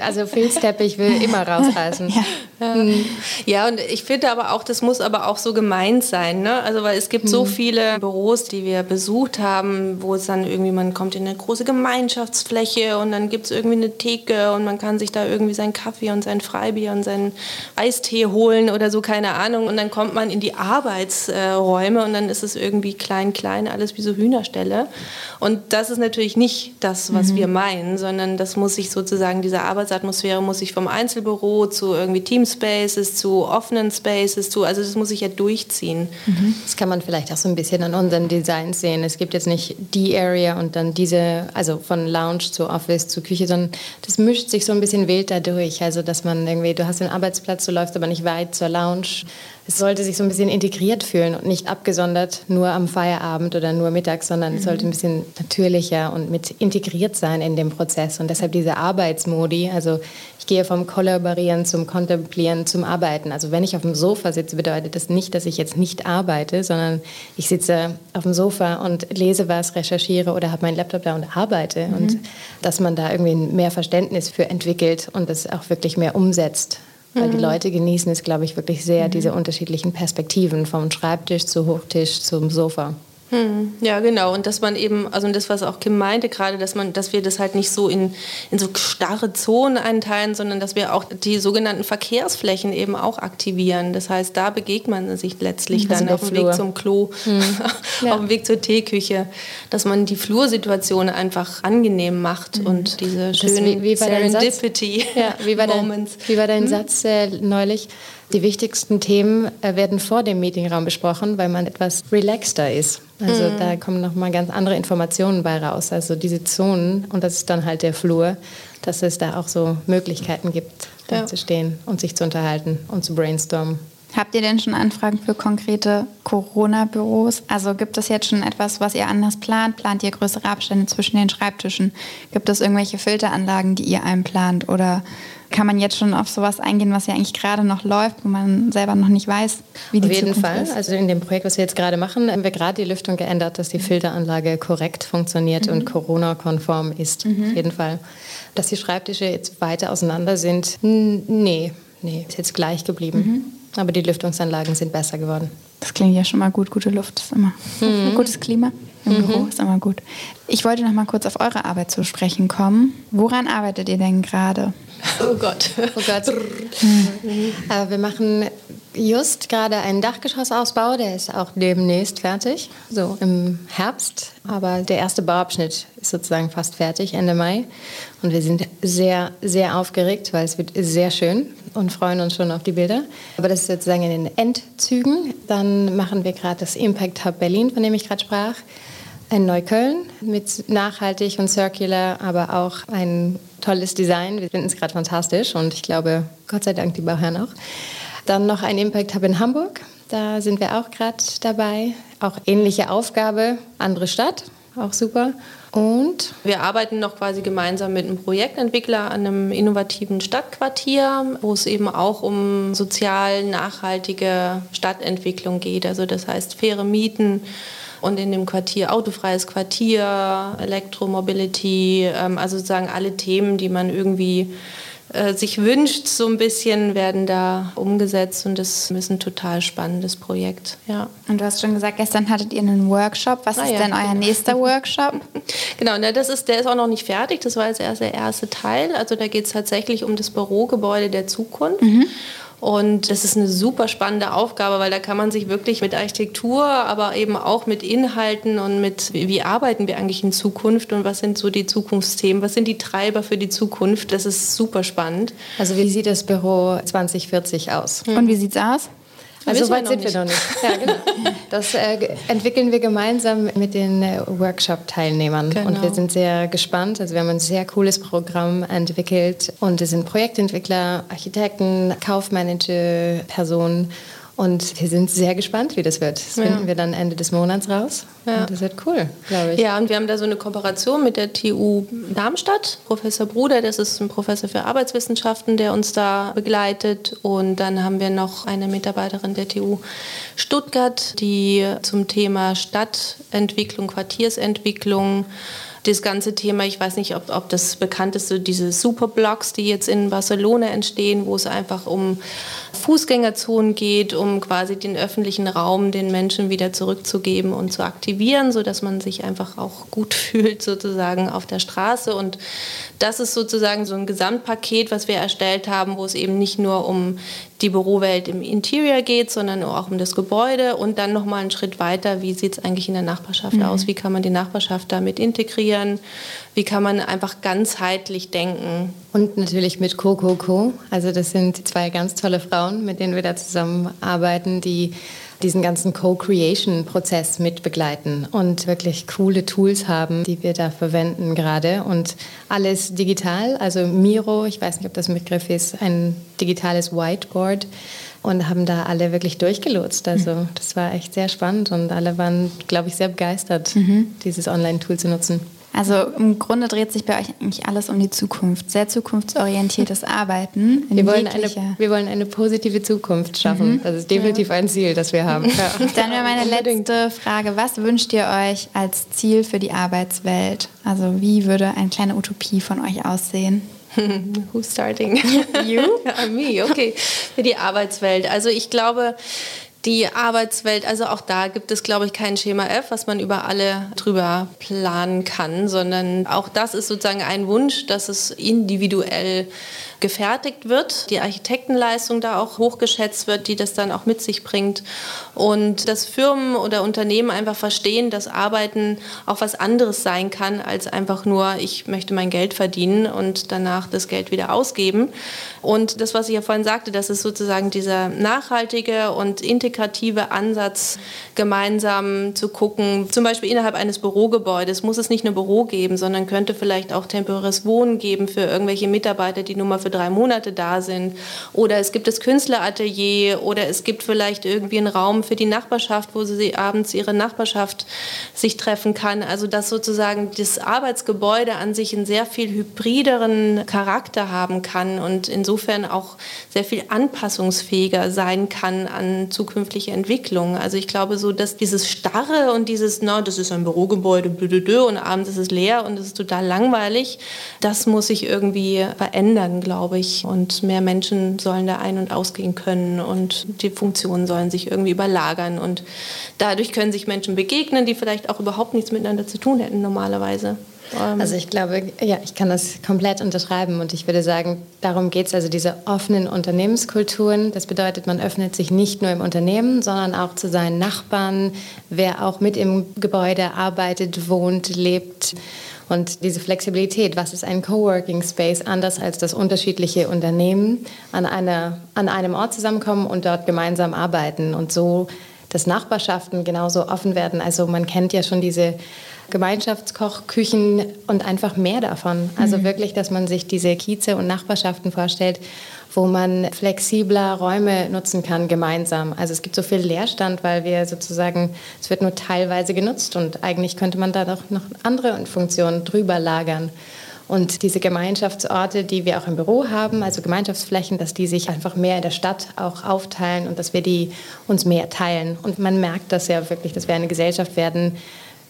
also Filzteppich will immer rausreißen. Ja. Mhm. ja, und ich finde aber auch, das muss aber auch so gemeint sein. Ne? Also weil es gibt so mhm. viele Büros, die wir besucht haben, wo es dann irgendwie, man kommt in eine große Gemeinschaftsfläche und dann gibt es irgendwie eine Theke und man kann sich da irgendwie seinen Kaffee und sein Freibier und seinen Eistee holen oder so, keine Ahnung. Und dann kommt man in die Arbeitsräume und dann ist es irgendwie klein, klein, alles wie so Hühnerställe. Und das ist natürlich nicht das, was mhm. wir meinen, sondern das muss sich sozusagen, diese Arbeitsatmosphäre muss sich vom Einzelbüro zu irgendwie Teamspaces, zu offenen Spaces, zu, also das muss sich ja durchziehen. Mhm. Das kann man vielleicht auch so ein bisschen an unseren Designs sehen. Es gibt jetzt nicht die Area und dann diese, also von Lounge zu Office zu Küche, sondern das mischt sich so ein bisschen wild dadurch. Also dass man irgendwie, du hast den Arbeitsplatz, du läufst aber nicht weit zur Lounge. Es sollte sich so ein bisschen integriert fühlen und nicht abgesondert nur am Feierabend oder nur mittags, sondern mhm. es sollte ein bisschen natürlicher und mit integriert sein in dem Prozess. Und deshalb diese Arbeitsmodi, also ich gehe vom Kollaborieren zum Kontemplieren zum Arbeiten. Also wenn ich auf dem Sofa sitze, bedeutet das nicht, dass ich jetzt nicht arbeite, sondern ich sitze auf dem Sofa und lese was, recherchiere oder habe meinen Laptop da und arbeite. Mhm. Und dass man da irgendwie mehr Verständnis für entwickelt und das auch wirklich mehr umsetzt. Weil die mhm. Leute genießen es, glaube ich, wirklich sehr, mhm. diese unterschiedlichen Perspektiven vom Schreibtisch zu Hochtisch zum Sofa. Hm, ja, genau. Und dass man eben, also das, was auch Kim meinte gerade, dass man, dass wir das halt nicht so in, in so starre Zonen einteilen, sondern dass wir auch die sogenannten Verkehrsflächen eben auch aktivieren. Das heißt, da begegnet man sich letztlich also dann auf dem Weg zum Klo, hm. ja. auf dem Weg zur Teeküche, dass man die Flursituation einfach angenehm macht mhm. und diese schönen wie, wie Serendipity ja, wie war Moments. Dein, wie war dein hm? Satz äh, neulich? Die wichtigsten Themen äh, werden vor dem Meetingraum besprochen, weil man etwas relaxter ist. Also mhm. da kommen nochmal ganz andere Informationen bei raus. Also diese Zonen, und das ist dann halt der Flur, dass es da auch so Möglichkeiten gibt, ja. zu stehen und sich zu unterhalten und zu brainstormen. Habt ihr denn schon Anfragen für konkrete Corona-Büros? Also gibt es jetzt schon etwas, was ihr anders plant? Plant ihr größere Abstände zwischen den Schreibtischen? Gibt es irgendwelche Filteranlagen, die ihr einplant? Oder kann man jetzt schon auf sowas eingehen, was ja eigentlich gerade noch läuft, wo man selber noch nicht weiß, wie die Auf jeden Zukunft Fall. Ist? Also in dem Projekt, was wir jetzt gerade machen, haben wir gerade die Lüftung geändert, dass die Filteranlage korrekt funktioniert mhm. und Corona-konform ist. Mhm. Auf jeden Fall. Dass die Schreibtische jetzt weiter auseinander sind, nee, nee, ist jetzt gleich geblieben. Mhm. Aber die Lüftungsanlagen sind besser geworden. Das klingt ja schon mal gut. Gute Luft ist immer mhm. gutes Klima im mhm. Büro ist immer gut. Ich wollte noch mal kurz auf eure Arbeit zu sprechen kommen. Woran arbeitet ihr denn gerade? Oh Gott. Oh Gott. äh, wir machen just gerade einen Dachgeschossausbau, der ist auch demnächst fertig, so im Herbst. Aber der erste Bauabschnitt ist sozusagen fast fertig, Ende Mai. Und wir sind sehr, sehr aufgeregt, weil es wird sehr schön und freuen uns schon auf die Bilder. Aber das ist sozusagen in den Endzügen. Dann machen wir gerade das Impact Hub Berlin, von dem ich gerade sprach in Neukölln mit nachhaltig und circular, aber auch ein tolles Design. Wir finden es gerade fantastisch und ich glaube, Gott sei Dank die Bauherren auch. Dann noch ein Impact Hub in Hamburg. Da sind wir auch gerade dabei. Auch ähnliche Aufgabe, andere Stadt, auch super. Und wir arbeiten noch quasi gemeinsam mit einem Projektentwickler an einem innovativen Stadtquartier, wo es eben auch um sozial nachhaltige Stadtentwicklung geht. Also das heißt faire Mieten, und in dem Quartier autofreies Quartier, Elektromobility, ähm, also sozusagen alle Themen, die man irgendwie äh, sich wünscht, so ein bisschen werden da umgesetzt und das ist ein total spannendes Projekt. Ja. Und du hast schon gesagt, gestern hattet ihr einen Workshop. Was ah, ist ja, denn euer genau. nächster Workshop? genau, na, das ist, der ist auch noch nicht fertig. Das war jetzt erst der erste Teil. Also da geht es tatsächlich um das Bürogebäude der Zukunft. Mhm. Und das ist eine super spannende Aufgabe, weil da kann man sich wirklich mit Architektur, aber eben auch mit Inhalten und mit, wie arbeiten wir eigentlich in Zukunft und was sind so die Zukunftsthemen, was sind die Treiber für die Zukunft. Das ist super spannend. Also wie sieht das Büro 2040 aus? Und wie sieht es aus? Also so weit sind wir noch nicht. Ja, genau. Das äh, entwickeln wir gemeinsam mit den äh, Workshop-Teilnehmern. Genau. Und wir sind sehr gespannt. Also wir haben ein sehr cooles Programm entwickelt. Und es sind Projektentwickler, Architekten, Kaufmanager, Personen und wir sind sehr gespannt, wie das wird. Das ja. finden wir dann Ende des Monats raus. Ja. Das wird cool, glaube ich. Ja, und wir haben da so eine Kooperation mit der TU Darmstadt. Professor Bruder, das ist ein Professor für Arbeitswissenschaften, der uns da begleitet. Und dann haben wir noch eine Mitarbeiterin der TU Stuttgart, die zum Thema Stadtentwicklung, Quartiersentwicklung, das ganze Thema, ich weiß nicht, ob, ob das bekannt ist, so diese Superblocks, die jetzt in Barcelona entstehen, wo es einfach um Fußgängerzonen geht, um quasi den öffentlichen Raum den Menschen wieder zurückzugeben und zu aktivieren, sodass man sich einfach auch gut fühlt sozusagen auf der Straße. Und das ist sozusagen so ein Gesamtpaket, was wir erstellt haben, wo es eben nicht nur um die Bürowelt im Interior geht, sondern auch um das Gebäude und dann noch mal einen Schritt weiter, wie sieht es eigentlich in der Nachbarschaft mhm. aus, wie kann man die Nachbarschaft damit integrieren, wie kann man einfach ganzheitlich denken. Und natürlich mit Coco Co. Also das sind zwei ganz tolle Frauen, mit denen wir da zusammenarbeiten, die diesen ganzen Co-Creation-Prozess mit begleiten und wirklich coole Tools haben, die wir da verwenden gerade. Und alles digital, also Miro, ich weiß nicht, ob das ein Begriff ist, ein digitales Whiteboard und haben da alle wirklich durchgelotst. Also das war echt sehr spannend und alle waren, glaube ich, sehr begeistert, mhm. dieses Online-Tool zu nutzen. Also im Grunde dreht sich bei euch eigentlich alles um die Zukunft. Sehr zukunftsorientiertes Arbeiten. Wir wollen, eine, wir wollen eine positive Zukunft schaffen. Mhm. Das ist definitiv ja. ein Ziel, das wir haben. Ja. Dann wäre meine letzte Frage. Was wünscht ihr euch als Ziel für die Arbeitswelt? Also wie würde eine kleine Utopie von euch aussehen? Who's starting? You? Me, okay. Für die Arbeitswelt. Also ich glaube, Die Arbeitswelt, also auch da gibt es, glaube ich, kein Schema F, was man über alle drüber planen kann, sondern auch das ist sozusagen ein Wunsch, dass es individuell gefertigt wird, die Architektenleistung da auch hochgeschätzt wird, die das dann auch mit sich bringt und dass Firmen oder Unternehmen einfach verstehen, dass Arbeiten auch was anderes sein kann als einfach nur, ich möchte mein Geld verdienen und danach das Geld wieder ausgeben. Und das, was ich ja vorhin sagte, das ist sozusagen dieser nachhaltige und integrative Ansatz, gemeinsam zu gucken, zum Beispiel innerhalb eines Bürogebäudes muss es nicht nur Büro geben, sondern könnte vielleicht auch temporäres Wohnen geben für irgendwelche Mitarbeiter, die nur mal für drei Monate da sind. Oder es gibt das Künstleratelier oder es gibt vielleicht irgendwie einen Raum für die Nachbarschaft, wo sie abends ihre Nachbarschaft sich treffen kann. Also dass sozusagen das Arbeitsgebäude an sich einen sehr viel hybrideren Charakter haben kann und insofern auch sehr viel anpassungsfähiger sein kann an zukünftige Entwicklungen. Also ich glaube so, dass dieses Starre und dieses, na, das ist ein Bürogebäude, und abends ist es leer und es ist total langweilig, das muss sich irgendwie verändern, glaube glaube ich. Und mehr Menschen sollen da ein- und ausgehen können und die Funktionen sollen sich irgendwie überlagern. Und dadurch können sich Menschen begegnen, die vielleicht auch überhaupt nichts miteinander zu tun hätten normalerweise. Ähm, also ich glaube, ja, ich kann das komplett unterschreiben und ich würde sagen, darum geht es, also diese offenen Unternehmenskulturen. Das bedeutet, man öffnet sich nicht nur im Unternehmen, sondern auch zu seinen Nachbarn, wer auch mit im Gebäude arbeitet, wohnt, lebt. Und diese Flexibilität, was ist ein Coworking Space, anders als das unterschiedliche Unternehmen an, einer, an einem Ort zusammenkommen und dort gemeinsam arbeiten und so, dass Nachbarschaften genauso offen werden. Also man kennt ja schon diese Gemeinschaftskochküchen und einfach mehr davon. Also mhm. wirklich, dass man sich diese Kieze und Nachbarschaften vorstellt, wo man flexibler Räume nutzen kann gemeinsam. Also es gibt so viel Leerstand, weil wir sozusagen, es wird nur teilweise genutzt und eigentlich könnte man da doch noch andere Funktionen drüber lagern. Und diese Gemeinschaftsorte, die wir auch im Büro haben, also Gemeinschaftsflächen, dass die sich einfach mehr in der Stadt auch aufteilen und dass wir die uns mehr teilen. Und man merkt das ja wirklich, dass wir eine Gesellschaft werden,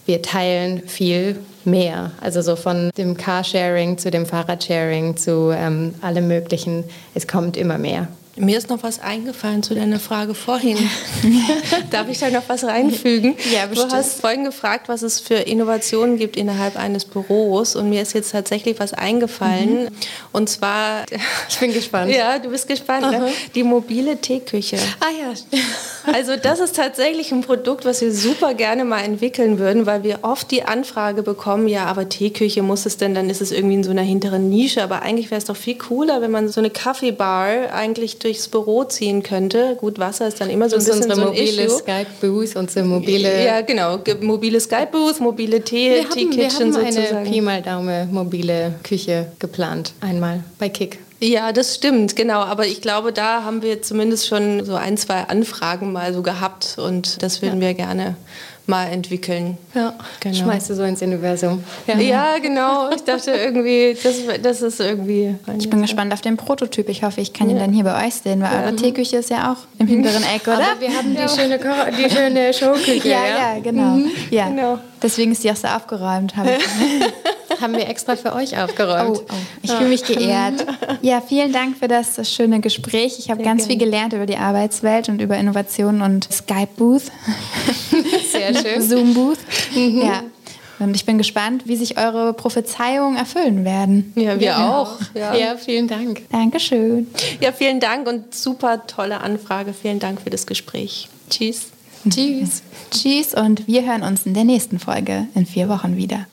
wir teilen viel mehr. Also so von dem Carsharing zu dem Fahrradsharing zu ähm, allem Möglichen. Es kommt immer mehr. Mir ist noch was eingefallen zu deiner Frage vorhin. Darf ich da noch was reinfügen? Ja, bestimmt. Du hast vorhin gefragt, was es für Innovationen gibt innerhalb eines Büros und mir ist jetzt tatsächlich was eingefallen. Mhm. Und zwar... Ich bin gespannt. Ja, du bist gespannt. Ne? Die mobile Teeküche. Ah ja. Also das ist tatsächlich ein Produkt, was wir super gerne mal entwickeln würden, weil wir oft die Anfrage bekommen, ja, aber Teeküche muss es denn, dann ist es irgendwie in so einer hinteren Nische. Aber eigentlich wäre es doch viel cooler, wenn man so eine Kaffeebar eigentlich durchs Büro ziehen könnte. Gut, Wasser ist dann immer so ein bisschen unsere so ein mobile Skype-Booth, unsere mobile... Ja, genau. Mobile Skype-Booth, mobile Tee-Kitchen sozusagen. Wir haben eine Pi mal Daumen mobile Küche geplant, einmal bei Kick. Ja, das stimmt, genau. Aber ich glaube, da haben wir zumindest schon so ein, zwei Anfragen mal so gehabt und das würden ja. wir gerne mal entwickeln. Ja, genau. schmeißt du so ins Universum. Ja, ja genau. Ich dachte irgendwie, das, das ist irgendwie. Ich bin gespannt auf den Prototyp. Ich hoffe, ich kann ihn dann hier bei euch sehen, weil ja. eure Teeküche ist ja auch im hinteren Eck, oder? Aber wir haben die schöne, die schöne Showküche. ja, ja, genau. Mhm. Ja. genau. Deswegen ist die auch so aufgeräumt. Haben, haben wir extra für euch aufgeräumt. Oh, oh. Ich fühle mich geehrt. Ja, vielen Dank für das, das schöne Gespräch. Ich habe ganz gerne. viel gelernt über die Arbeitswelt und über Innovationen und Skype Booth. Sehr schön. Zoom Booth. Mhm. Ja. Und ich bin gespannt, wie sich eure Prophezeiungen erfüllen werden. Ja, wir ja. auch. Ja. ja, vielen Dank. Dankeschön. Ja, vielen Dank und super tolle Anfrage. Vielen Dank für das Gespräch. Tschüss. Tschüss. Tschüss und wir hören uns in der nächsten Folge in vier Wochen wieder.